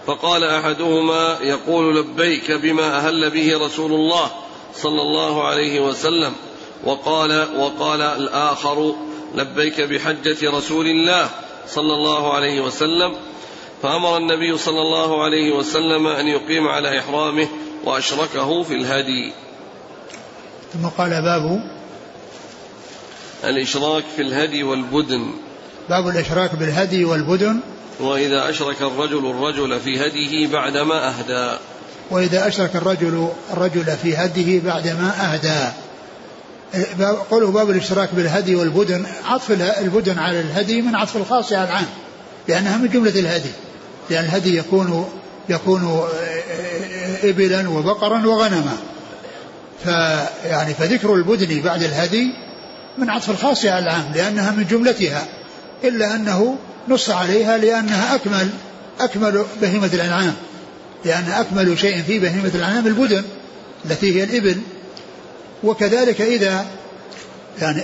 فقال أحدهما يقول لبيك بما أهل به رسول الله صلى الله عليه وسلم. وقال وقال الآخر لبيك بحجة رسول الله صلى الله عليه وسلم. فأمر النبي صلى الله عليه وسلم أن يقيم على إحرامه وأشركه في الهدي. ثم قال باب الإشراك في الهدي والبدن. باب الإشراك بالهدي والبدن. وإذا أشرك الرجل الرجل في هديه بعدما أهدى. وإذا أشرك الرجل الرجل في هديه بعدما أهدى. قوله باب الاشتراك بالهدي والبدن عطف البدن على الهدي من عطف الخاص على العام لأنها من جملة الهدي. لأن الهدي يكون يكون إبلا وبقرا وغنما. فيعني فذكر البدن بعد الهدي من عطف الخاص على العام لأنها من جملتها إلا أنه نص عليها لأنها أكمل أكمل بهيمة الأنعام لأن أكمل شيء في بهيمة الأنعام البدن التي هي الإبل. وكذلك إذا يعني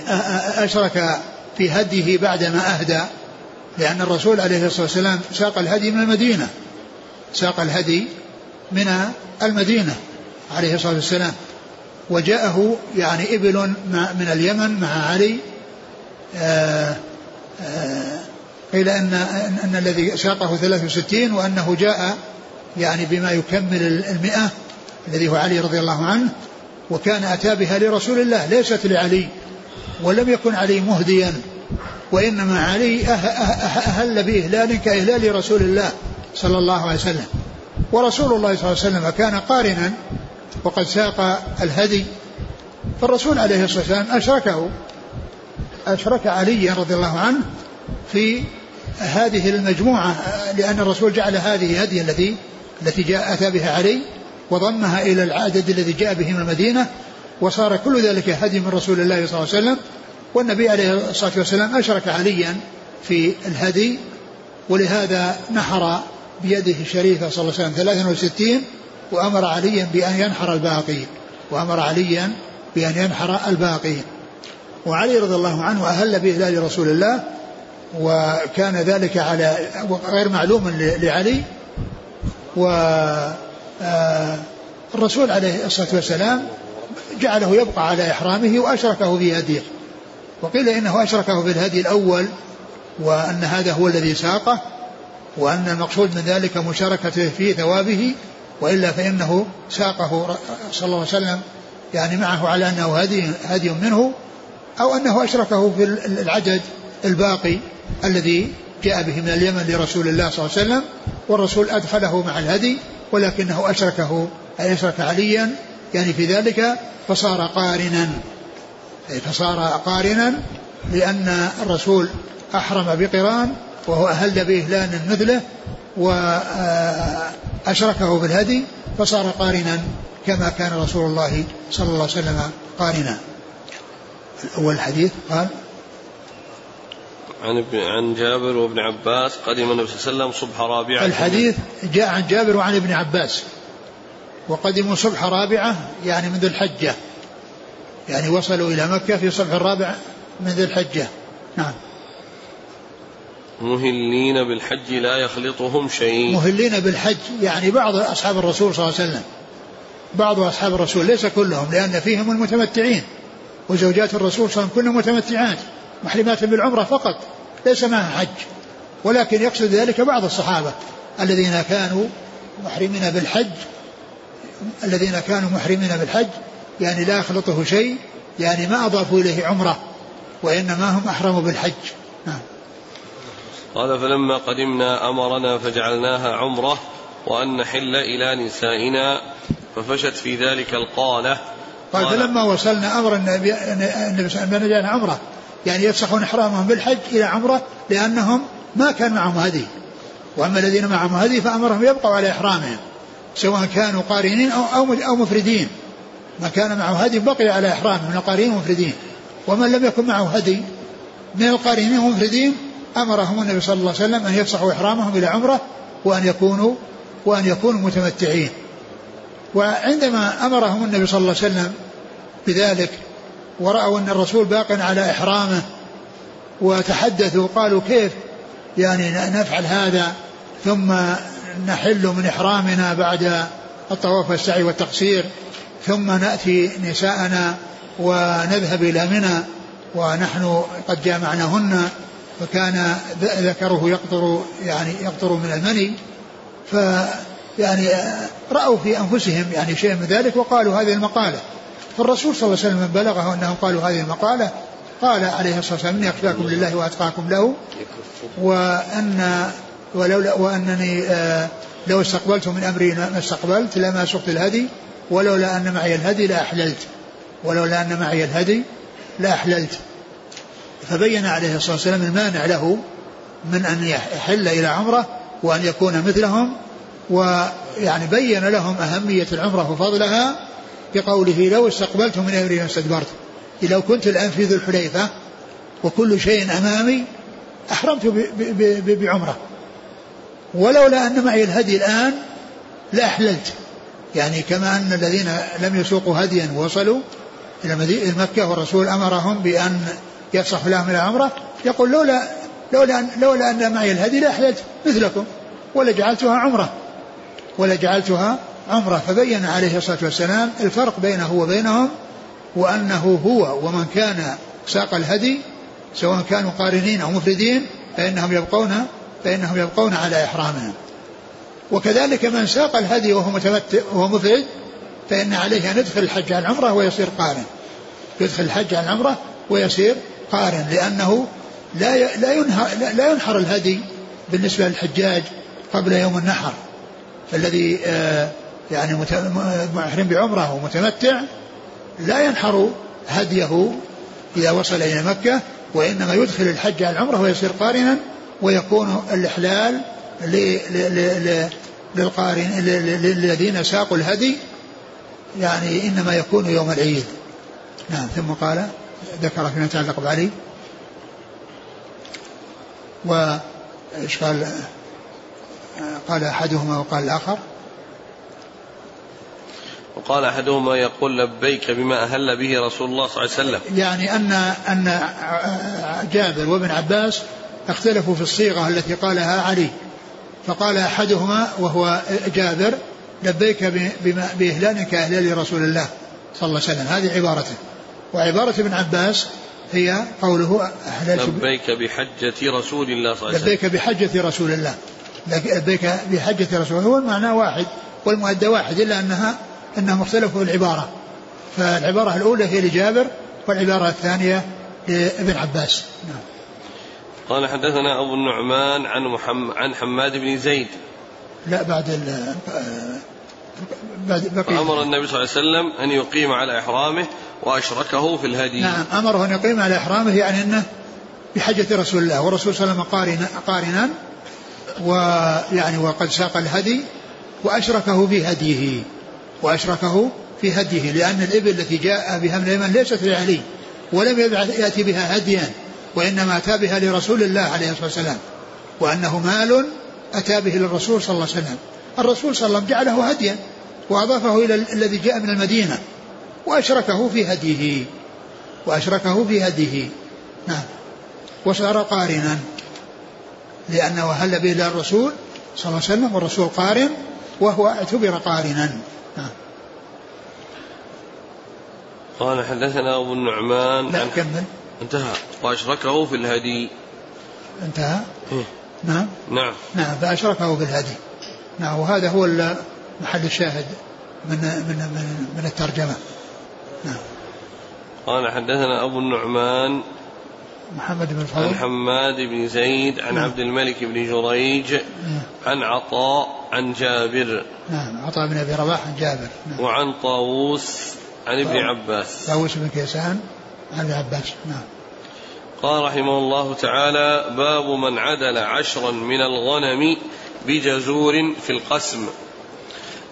أشرك في هديه بعدما أهدى لأن الرسول عليه الصلاة والسلام ساق الهدي من المدينة ساق الهدي من المدينة عليه الصلاة والسلام. وجاءه يعني إبل من اليمن مع علي آآ آآ قيل أن, أن الذي ساقه 63 وأنه جاء يعني بما يكمل المئة الذي هو علي رضي الله عنه وكان أتى بها لرسول الله ليست لعلي ولم يكن علي مهديا وإنما علي أه-، أهل بإهلال كإهلال رسول الله صلى الله عليه وسلم. ورسول الله صلى الله عليه وسلم كان قارنا وقد ساق الهدي فالرسول عليه الصلاة والسلام أشركه أشرك عليا رضي الله عنه في هذه المجموعة لأن الرسول جعل هذه هدي التي التي جاء أتى بها علي وضمها إلى العدد الذي جاء به من المدينة وصار كل ذلك هدي من رسول الله صلى الله عليه وسلم. والنبي عليه الصلاة والسلام أشرك عليا في الهدي ولهذا نحر بيده الشريفة صلى الله عليه وسلم 63 وأمر عليا بأن ينحر الباقي وأمر عليا بأن ينحر الباقي وعلي رضي الله عنه أهل بإهلال رسول الله وكان ذلك على غير معلوم لعلي. و آه، الرسول عليه الصلاة والسلام جعله يبقى على إحرامه وأشركه في هديه وقيل إنه أشركه في الهدي الأول وأن هذا هو الذي ساقه وأن المقصود من ذلك مشاركته في ثوابه وإلا فإنه ساقه صلى الله عليه وسلم يعني معه على أنه هدي, هدي منه أو أنه أشركه في العدد الباقي الذي جاء به من اليمن لرسول الله صلى الله عليه وسلم والرسول أدخله مع الهدي ولكنه أشركه أي أشرك عليا يعني في ذلك فصار قارنا فصار قارنا لأن الرسول أحرم بقران وهو أهل بإهلال مثله وأشركه بالهدي فصار قارنا كما كان رسول الله صلى الله عليه وسلم قارنا. الأول الحديث قال عن عن جابر وابن عباس قدم النبي صلى الله عليه وسلم صبح رابعة. الحديث جاء عن جابر وعن ابن عباس. وقدموا صبح رابعة يعني من ذي الحجة. يعني وصلوا إلى مكة في صبح الرابع من ذي الحجة. نعم. مهلين بالحج لا يخلطهم شيء. مهلين بالحج يعني بعض أصحاب الرسول صلى الله عليه وسلم بعض أصحاب الرسول ليس كلهم لأن فيهم المتمتعين وزوجات الرسول صلى الله عليه وسلم كلهم متمتعات محرمات بالعمرة فقط ليس معها حج. ولكن يقصد ذلك بعض الصحابة الذين كانوا محرمين بالحج الذين كانوا محرمين بالحج يعني لا يخلطه شيء يعني ما أضافوا إليه عمرة وإنما هم أحرموا بالحج. نعم. قال فلما قدمنا أمرنا فجعلناها عمرة وأن نحل إلى نسائنا ففشت في ذلك القالة. قال فلما وصلنا أمر النبي النبي صلى الله عليه وسلم عمرة. يعني يفسخون إحرامهم بالحج إلى عمرة لأنهم ما كان معهم هدي وأما الذين معهم هدي فأمرهم يبقوا على إحرامهم سواء كانوا قارنين أو أو مفردين. من كان معه هدي بقي على إحرامه من القارنين والمفردين ومن لم يكن معه هدي من القارنين والمفردين أمرهم النبي صلى الله عليه وسلم أن يفسخوا إحرامهم إلى عمرة وأن يكونوا وأن يكونوا متمتعين. وعندما أمرهم النبي صلى الله عليه وسلم بذلك ورأوا أن الرسول باق على إحرامه وتحدثوا قالوا كيف؟ يعني نفعل هذا ثم نحل من إحرامنا بعد الطواف والسعي والتقصير ثم نأتي نساءنا ونذهب إلى منى ونحن قد جامعناهن. فكان ذكره يقطر يعني يقطر من المني ف يعني رأوا في أنفسهم يعني شيء من ذلك وقالوا هذه المقالة. فالرسول صلى الله عليه وسلم بلغه أنهم قالوا هذه المقالة قال عليه الصلاة والسلام إني أخشاكم لله وأتقاكم له وأن ولولا وأنني آه، لو استقبلت من أمري ما استقبلت لما سقت الهدي ولولا أن معي الهدي لأحللت ولولا أن معي الهدي لأحللت فبين عليه الصلاة والسلام المانع له من أن يحل إلى عمرة وأن يكون مثلهم ويعني بين لهم أهمية العمرة وفضلها بقوله لو استقبلت من أمري ما استدبرت لو كنت الآن في ذي الحليفة وكل شيء أمامي أحرمت بعمرة. ولولا أن معي الهدي الآن لأحللت. يعني كما أن الذين لم يسوقوا هديا وصلوا إلى مكة والرسول أمرهم بأن يفسخ لهم إلى عمرة يقول لولا لولا لولا أن معي الهدي لأحللت مثلكم ولجعلتها عمرة ولجعلتها عمرة. فبين عليه الصلاة والسلام الفرق بينه وبينهم وأنه هو ومن كان ساق الهدي سواء كانوا قارنين أو مفردين فإنهم يبقون فإنهم يبقون على إحرامهم وكذلك من ساق الهدي وهو متمتع وهو مفرد فإن عليه أن يدخل الحج على العمرة ويصير قارن. يدخل الحج على العمرة ويصير قارن لأنه لا لا لا ينحر الهدي بالنسبة للحجاج قبل يوم النحر فالذي آه، يعني محرم بعمرة ومتمتع لا ينحر هديه إذا وصل إلى مكة وإنما يدخل الحج على العمرة ويصير قارنا ويكون الإحلال للقارن للذين ساقوا الهدي يعني إنما يكون يوم العيد. نعم ثم قال ذكر فيما يتعلق بعلي. وإيش قال؟ قال أحدهما وقال الآخر. وقال أحدهما يقول لبيك بما أهل به رسول الله صلى الله عليه وسلم. يعني أن أن جابر وابن عباس اختلفوا في الصيغة التي قالها علي. فقال أحدهما وهو جابر لبيك بما بإهلال كإهلال رسول الله صلى الله عليه وسلم. هذه عبارته. وعبارة ابن عباس هي قوله لبيك بحجة رسول الله صلى الله عليه وسلم لبيك بحجة رسول الله. لبيك بحجة رسول الله. هو المعنى واحد والمؤدى واحد إلا أنها أنهم اختلفوا في العبارة. فالعبارة الأولى هي لجابر والعبارة الثانية لابن عباس. نعم. قال حدثنا أبو النعمان عن محمد عن حماد بن زيد. لا بعد بعد أمر النبي صلى الله عليه وسلم أن يقيم على إحرامه وأشركه في الهدي. نعم أمره أن يقيم على إحرامه يعني أنه بحجة رسول الله والرسول صلى الله عليه وسلم قارنا ويعني وقد ساق الهدي وأشركه في هديه وأشركه في هديه لأن الإبل التي جاء بها من اليمن ليست لعلي ولم يأتي بها هديا وإنما أتى بها لرسول الله عليه الصلاة والسلام وأنه مال أتى به للرسول صلى الله عليه وسلم. الرسول صلى الله عليه وسلم جعله هديا وأضافه إلى الذي جاء من المدينة وأشركه في هديه وأشركه في هديه. نعم. وصار قارنا لأنه هل به إلى الرسول صلى الله عليه وسلم والرسول قارن وهو اعتبر قارنا. نعم. قال حدثنا أبو النعمان. لا كمل. انتهى. وأشركه في الهدي. انتهى. إيه؟ نعم. نعم. نعم فأشركه بالهدي نعم وهذا هو محل الشاهد من من من, من الترجمة. نعم. قال حدثنا أبو النعمان محمد بن فضل. عن حماد بن زيد عن نعم. عبد الملك بن جريج نعم. عن عطاء عن جابر. نعم عطاء بن أبي رباح عن جابر. نعم. وعن طاووس عن ابن عباس. طاووس بن كيسان عن ابن عباس. نعم. قال رحمه الله تعالى باب من عدل عشرا من الغنم بجزور في القسم.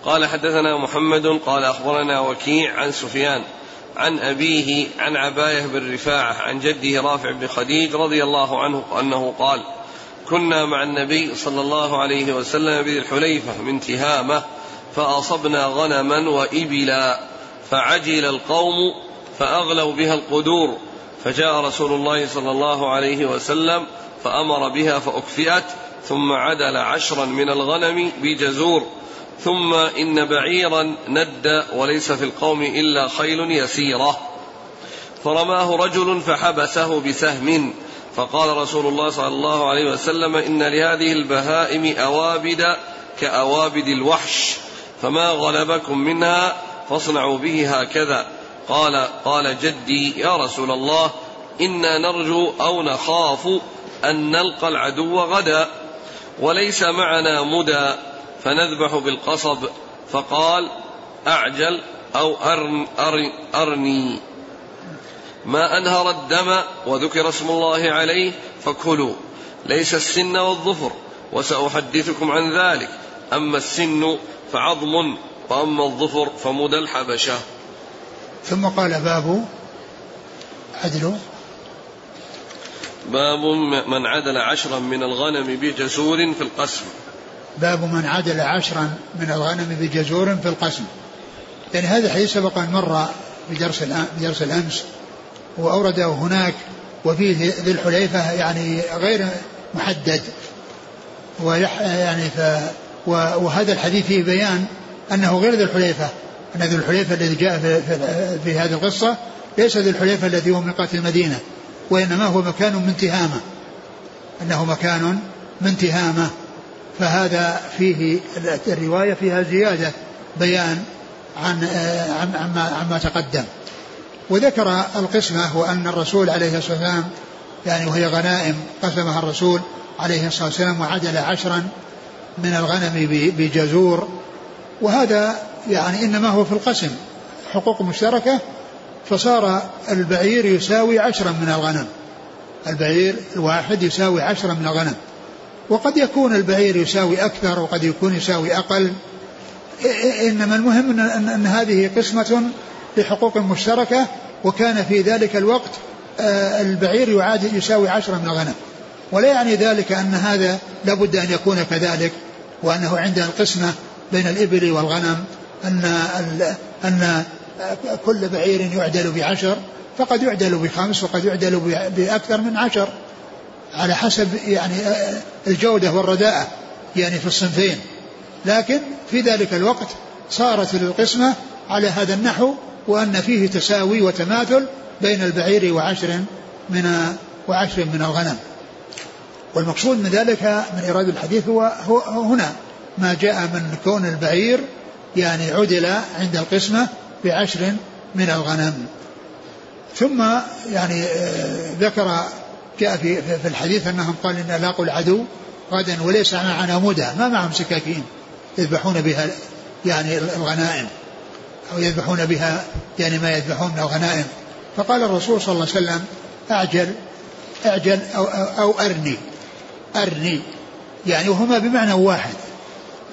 قال حدثنا محمد قال أخبرنا وكيع عن سفيان عن أبيه عن عباية بن رفاعة عن جده رافع بن خديج رضي الله عنه أنه قال كنا مع النبي صلى الله عليه وسلم بذي الحليفة من تهامة فأصبنا غنما وإبلا فعجل القوم فأغلوا بها القدور فجاء رسول الله صلى الله عليه وسلم فأمر بها فأكفئت ثم عدل عشرا من الغنم بجزور ثم إن بعيرا ند وليس في القوم إلا خيل يسيرة. فرماه رجل فحبسه بسهم فقال رسول الله صلى الله عليه وسلم إن لهذه البهائم أوابد كأوابد الوحش فما غلبكم منها فاصنعوا به هكذا. قال قال جدي يا رسول الله إنا نرجو أو نخاف أن نلقى العدو غدا. وليس معنا مدى فنذبح بالقصب فقال أعجل أو أرن أرن أرني. ما أنهر الدم وذكر اسم الله عليه فكلوا. ليس السن والظفر وسأحدثكم عن ذلك. أما السن فعظم وأما الظفر فمدى الحبشة. ثم قال باب عدل. باب من عدل عشرا من الغنم بجسور في القسم. باب من عدل عشرا من الغنم بجزور في القسم. يعني هذا الحديث سبق أن مر بدرس بدرس الأمس وأورده هناك وفيه ذي الحليفة يعني غير محدد. ويح يعني ف وهذا الحديث فيه بيان أنه غير ذي الحليفة أن ذي الحليفة الذي جاء في, في, في هذه القصة ليس ذي الحليفة الذي هو ميقات المدينة. وإنما هو مكان من تهامة. أنه مكان من تهامة. فهذا فيه الرواية فيها زيادة بيان عن عما, عما تقدم. وذكر القسمة وأن الرسول عليه الصلاة والسلام يعني وهي غنائم قسمها الرسول عليه الصلاة والسلام وعدل عشرا من الغنم بجزور. وهذا يعني إنما هو في القسم حقوق مشتركة فصار البعير يساوي عشرا من الغنم. البعير الواحد يساوي عشرا من الغنم. وقد يكون البعير يساوي أكثر وقد يكون يساوي أقل. إنما المهم أن, أن, هذه قسمة لحقوق مشتركة وكان في ذلك الوقت آه، البعير يعادل يساوي عشرة من الغنم. ولا يعني ذلك أن هذا لابد أن يكون كذلك وأنه عند القسمة بين الإبل والغنم أن أن كل بعير يعدل بعشر فقد يعدل بخمس وقد يعدل بأكثر من عشر على حسب يعني الجودة والرداءة يعني في الصنفين. لكن في ذلك الوقت صارت القسمة على هذا النحو وأن فيه تساوي وتماثل بين البعير وعشر من وعشر من الغنم. والمقصود من ذلك من إيراد الحديث هو, هو هنا ما جاء من كون البعير يعني عدل عند القسمة بعشر من الغنم. ثم يعني آه، ذكر جاء في, في الحديث أنهم قال إن لاقوا العدو غدا وليس معنا مدى ما معهم سكاكين يذبحون بها يعني الغنائم. أو يذبحون بها يعني ما يذبحون من الغنائم. فقال الرسول صلى الله عليه وسلم أعجل أعجل أو, أو أرني. أرني. يعني وهما بمعنى واحد.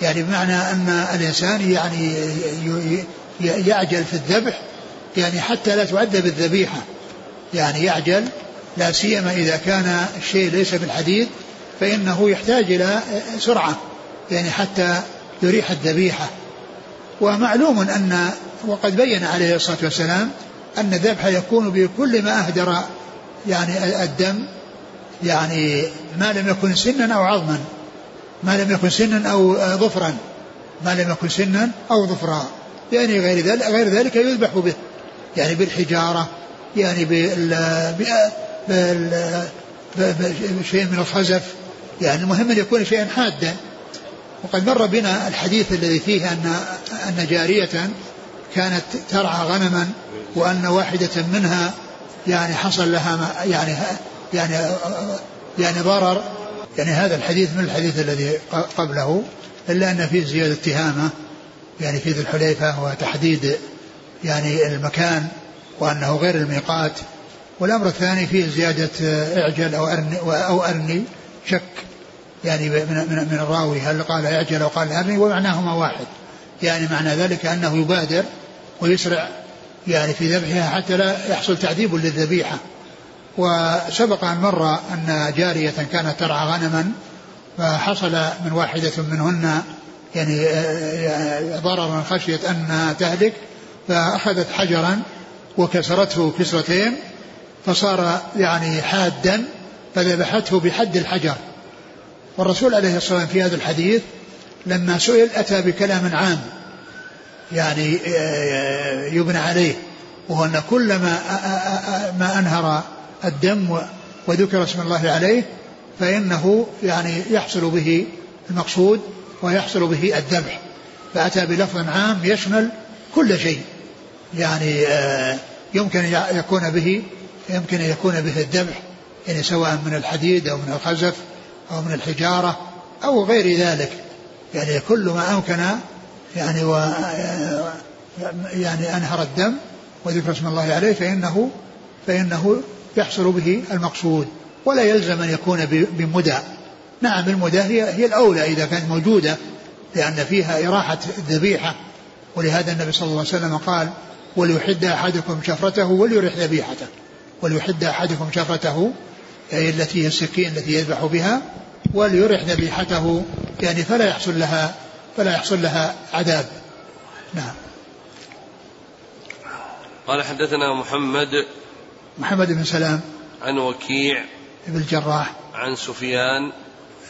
يعني بمعنى أن الإنسان يعني يعجل في الذبح يعني حتى لا تعد بالذبيحة يعني يعجل لا سيما إذا كان الشيء ليس بالحديد فإنه يحتاج إلى سرعة يعني حتى يريح الذبيحة. ومعلوم أن وقد بين عليه الصلاة والسلام أن الذبح يكون بكل ما أهدر يعني الدم يعني ما لم يكن سنا أو عظما ما لم يكن سنا أو ظفرا ما لم يكن سنا أو ظفرا. يعني غير ذلك غير ذلك يذبح به. يعني بالحجارة يعني بال بشيء من الخزف. يعني المهم أن يكون شيئا حادا. وقد مر بنا الحديث الذي فيه أن أن جارية كانت ترعى غنما وأن واحدة منها يعني حصل لها يعني يعني يعني ضرر. يعني هذا الحديث من الحديث الذي قبله إلا أن فيه زيادة تهامة يعني في ذي الحليفة وتحديد يعني المكان وأنه غير الميقات. والأمر الثاني فيه زيادة إعجل أو أرني أو أرني شك يعني من من من الراوي. هل قال إعجل أو قال أرني؟ ومعناهما واحد. يعني معنى ذلك أنه يبادر ويسرع يعني في ذبحها حتى لا يحصل تعذيب للذبيحة. وسبق أن مر أن جارية كانت ترعى غنما فحصل من واحدة منهن يعني ضررا خشية أنها تهلك فأخذت حجرا وكسرته كسرتين فصار يعني حادا فذبحته بحد الحجر. والرسول عليه الصلاة والسلام في هذا الحديث لما سئل أتى بكلام عام يعني آه، يبنى عليه وهو أن كل ما, ما أنهر الدم وذكر اسم الله عليه فإنه يعني يحصل به المقصود ويحصل به الذبح. فأتى بلفظ عام يشمل كل شيء. يعني آه، يمكن أن يكون به يمكن أن يكون به الذبح. يعني سواء من الحديد أو من الخزف أو من الحجارة أو غير ذلك. يعني كل ما أمكن يعني و يعني أنهر الدم وذكر اسم الله عليه فإنه فإنه يحصل به المقصود. ولا يلزم أن يكون بمدى. نعم المدى هي هي الأولى إذا كانت موجودة لأن فيها إراحة الذبيحة ولهذا النبي صلى الله عليه وسلم قال وليحد أحدكم شفرته وليرح ذبيحته. وليحد أحدكم شفرته أي التي هي السكين التي يذبح بها وليرح ذبيحته. يعني فلا يحصل لها فلا يحصل لها عذاب. نعم. قال حدثنا محمد محمد بن سلام عن وكيع بن الجراح عن سفيان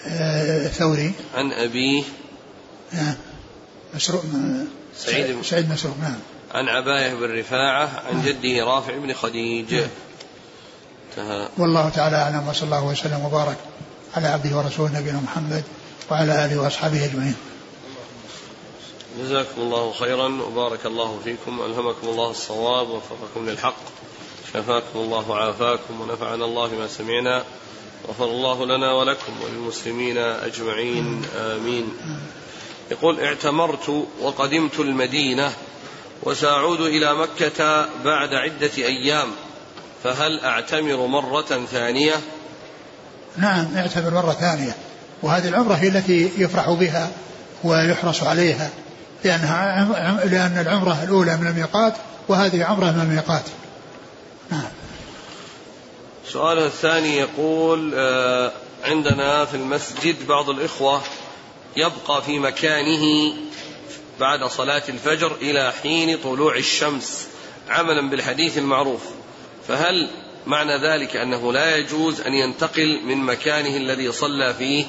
آه ثوري عن أبيه نعم. مسروق سعيد سعيد مسروق نعم. عن عباية بن رفاعة عن جده رافع بن خديج. نعم. انتهى. والله تعالى أعلم وصلى الله وسلم وبارك على عبده ورسوله نبينا محمد وعلى آله وأصحابه أجمعين. جزاكم الله خيرا وبارك الله فيكم ألهمكم الله الصواب ووفقكم للحق شفاكم الله وعافاكم ونفعنا الله بما سمعنا. غفر الله لنا ولكم وللمسلمين أجمعين آمين. يقول اعتمرت وقدمت المدينة وساعود إلى مكة بعد عدة أيام فهل أعتمر مرة ثانية؟ نعم اعتمر مرة ثانية. وهذه العمرة هي التي يفرح بها ويحرص عليها لأنها لأن العمرة الأولى من الميقات وهذه عمرة من الميقات. نعم. سؤاله الثاني يقول آه، عندنا في المسجد بعض الإخوة يبقى في مكانه بعد صلاة الفجر إلى حين طلوع الشمس عملا بالحديث المعروف. فهل معنى ذلك أنه لا يجوز أن ينتقل من مكانه الذي صلى فيه؟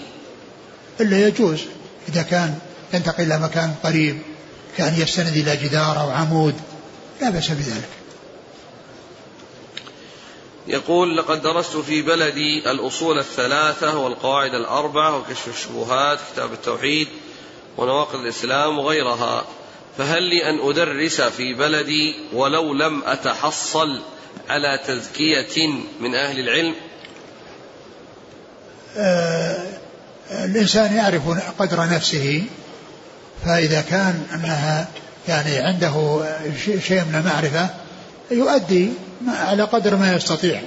إلا يجوز إذا كان ينتقل إلى مكان قريب كان يستند إلى جدار أو عمود لا بأس بذلك. يقول لقد درست في بلدي الأصول الثلاثة والقواعد الأربعة وكشف الشبهات كتاب التوحيد ونواقض الإسلام وغيرها. فهل لي أن أدرس في بلدي ولو لم أتحصل على تزكية من أهل العلم؟ آه الإنسان يعرف قدر نفسه فإذا كان أنها يعني عنده شيء من المعرفة يؤدي على قدر ما يستطيع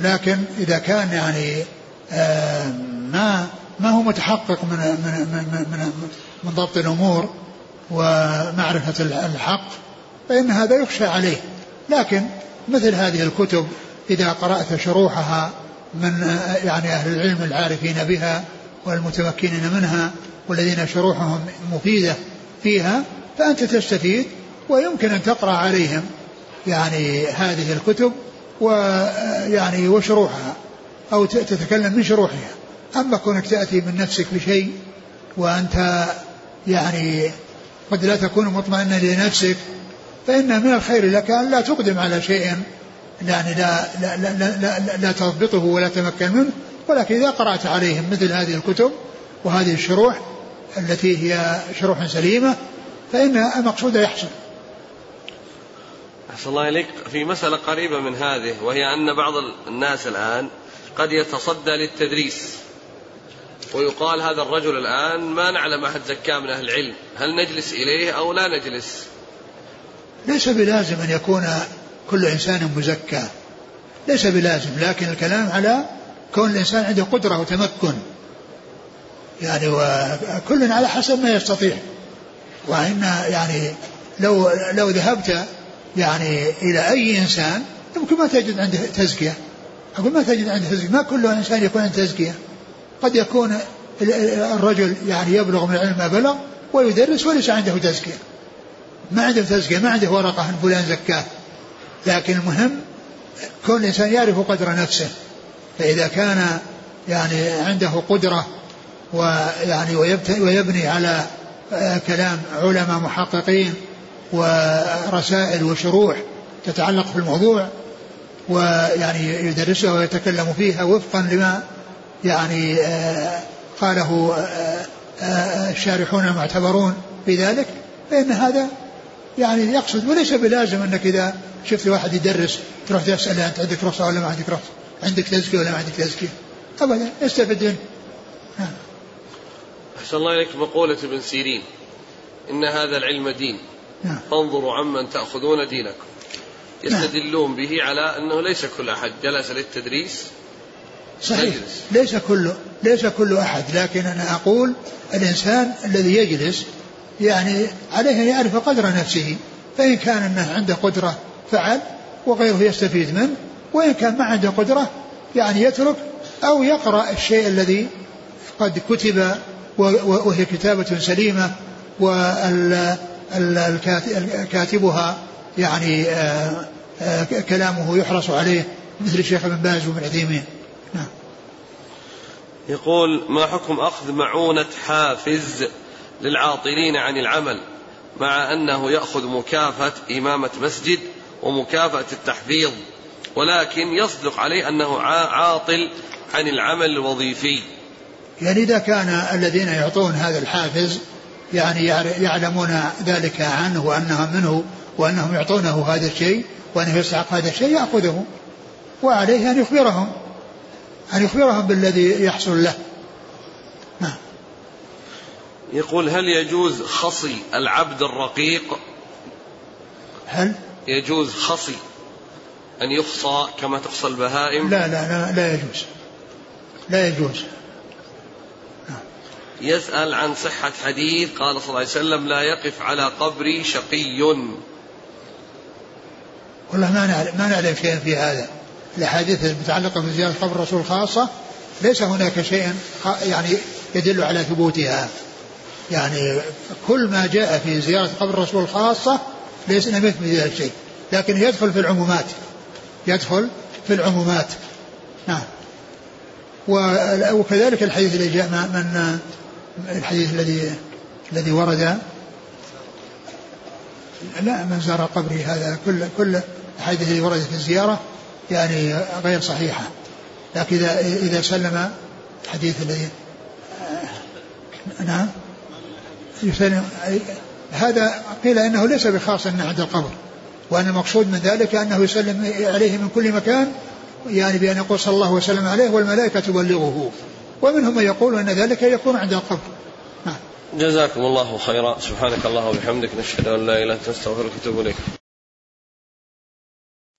لكن إذا كان يعني آه ما ما هو متحقق من من من من, من ضبط الأمور ومعرفة الحق فإن هذا يخشى عليه. لكن مثل هذه الكتب إذا قرأت شروحها من يعني أهل العلم العارفين بها والمتمكنين منها والذين شروحهم مفيدة فيها فأنت تستفيد ويمكن أن تقرأ عليهم. يعني هذه الكتب ويعني وشروحها أو تتكلم من شروحها. أما كونك تأتي من نفسك بشيء وأنت يعني قد لا تكون مطمئنا لنفسك فإن من الخير لك أن لا تقدم على شيء يعني لا لا لا لا, لا, لا تضبطه ولا تمكن منه. ولكن إذا قرأت عليهم مثل هذه الكتب وهذه الشروح التي هي شروح سليمة فإن المقصود يحصل. أحسن الله إليك. في مسألة قريبة من هذه وهي أن بعض الناس الآن قد يتصدى للتدريس ويقال هذا الرجل الآن ما نعلم أحد زكاة من أهل العلم هل نجلس إليه أو لا نجلس؟ ليس بلازم أن يكون كل إنسان مزكى ليس بلازم لكن الكلام على كون الإنسان عنده قدرة وتمكن. يعني وكل على حسب ما يستطيع. وإن يعني لو لو ذهبت يعني إلى أي إنسان يمكن ما تجد عنده تزكية. أقول ما تجد عنده تزكية. ما كل إنسان يكون عنده تزكية. قد يكون الرجل يعني يبلغ من العلم ما بلغ ويدرس وليس عنده تزكية. ما عنده تزكية ما عنده ورقة أن فلان زكاة. لكن المهم كل إنسان يعرف قدر نفسه. فإذا كان يعني عنده قدرة ويعني ويبني على آه، كلام علماء محققين ورسائل وشروح تتعلق في الموضوع ويعني يدرسها ويتكلم فيها وفقا لما يعني آه، قاله آه، الشارحون المعتبرون في ذلك فإن هذا يعني يقصد وليس بلازم أنك إذا شفت واحد يدرس تروح تسأله أنت عندك رخصة ولا ما عندك رخصة عندك تزكية ولا ما عندك تزكية أبدا استفد منه نعم. أحسن الله إليك مقولة ابن سيرين إن هذا العلم دين. فانظروا عمن تأخذون دينكم. نعم. يستدلون به على أنه ليس كل أحد. جلس للتدريس. صحيح. يجلس. ليس كل ليس كل أحد. لكن أنا أقول الإنسان الذي يجلس يعني عليه أن يعرف قدر نفسه. فإن كان أنه عنده قدرة فعل وغيره يستفيد منه. وإن كان ما عنده قدرة يعني يترك أو يقرأ الشيء الذي قد كتب وهي كتابة سليمة وكاتبها يعني آه، آه، كلامه يحرص عليه مثل الشيخ ابن باز وابن عثيمين. نعم. يقول ما حكم أخذ معونة حافز للعاطلين عن العمل مع أنه يأخذ مكافأة إمامة مسجد ومكافأة التحفيظ ولكن يصدق عليه أنه عاطل عن العمل الوظيفي. يعني إذا كان الذين يعطون هذا الحافز يعني يعلمون ذلك عنه وأنهم منه وأنهم يعطونه هذا الشيء وأنه يستحق هذا الشيء يأخذه وعليه أن يخبرهم أن يخبرهم بالذي يحصل له. نعم. يقول هل يجوز خصي العبد الرقيق؟ هل؟ يجوز خصي أن يخصى كما تخصى البهائم؟ لا لا لا, لا يجوز. لا يجوز. يسأل عن صحة حديث قال صلى الله عليه وسلم لا يقف على قبري شقي. والله ما نعلم ما نعلم شيئا في هذا. الأحاديث المتعلقة بزيارة قبر الرسول خاصة ليس هناك شيء يعني يدل على ثبوتها. يعني كل ما جاء في زيارة قبر الرسول خاصة ليس لم يثبت ذلك الشيء لكن يدخل في العمومات. يدخل في العمومات. نعم. وكذلك الحديث الذي جاء من الحديث الذي الذي ورد. لا من زار قبري هذا كل كل الحديث الذي ورد في الزيارة يعني غير صحيحة. لكن إذا إذا سلم الحديث الذي نعم. يسلم هذا قيل أنه ليس بخاص عند القبر وأن المقصود من ذلك أنه يسلم عليه من كل مكان يعني بأن يقول صلى الله وسلم عليه والملائكة تبلغه. ومنهم من يقول إن ذلك يكون عند القبر. نعم. جزاكم الله خيرا. سبحانك الله وبحمدك نشهد أن لا إله إلا أنت نستغفرك ونتوب إليك.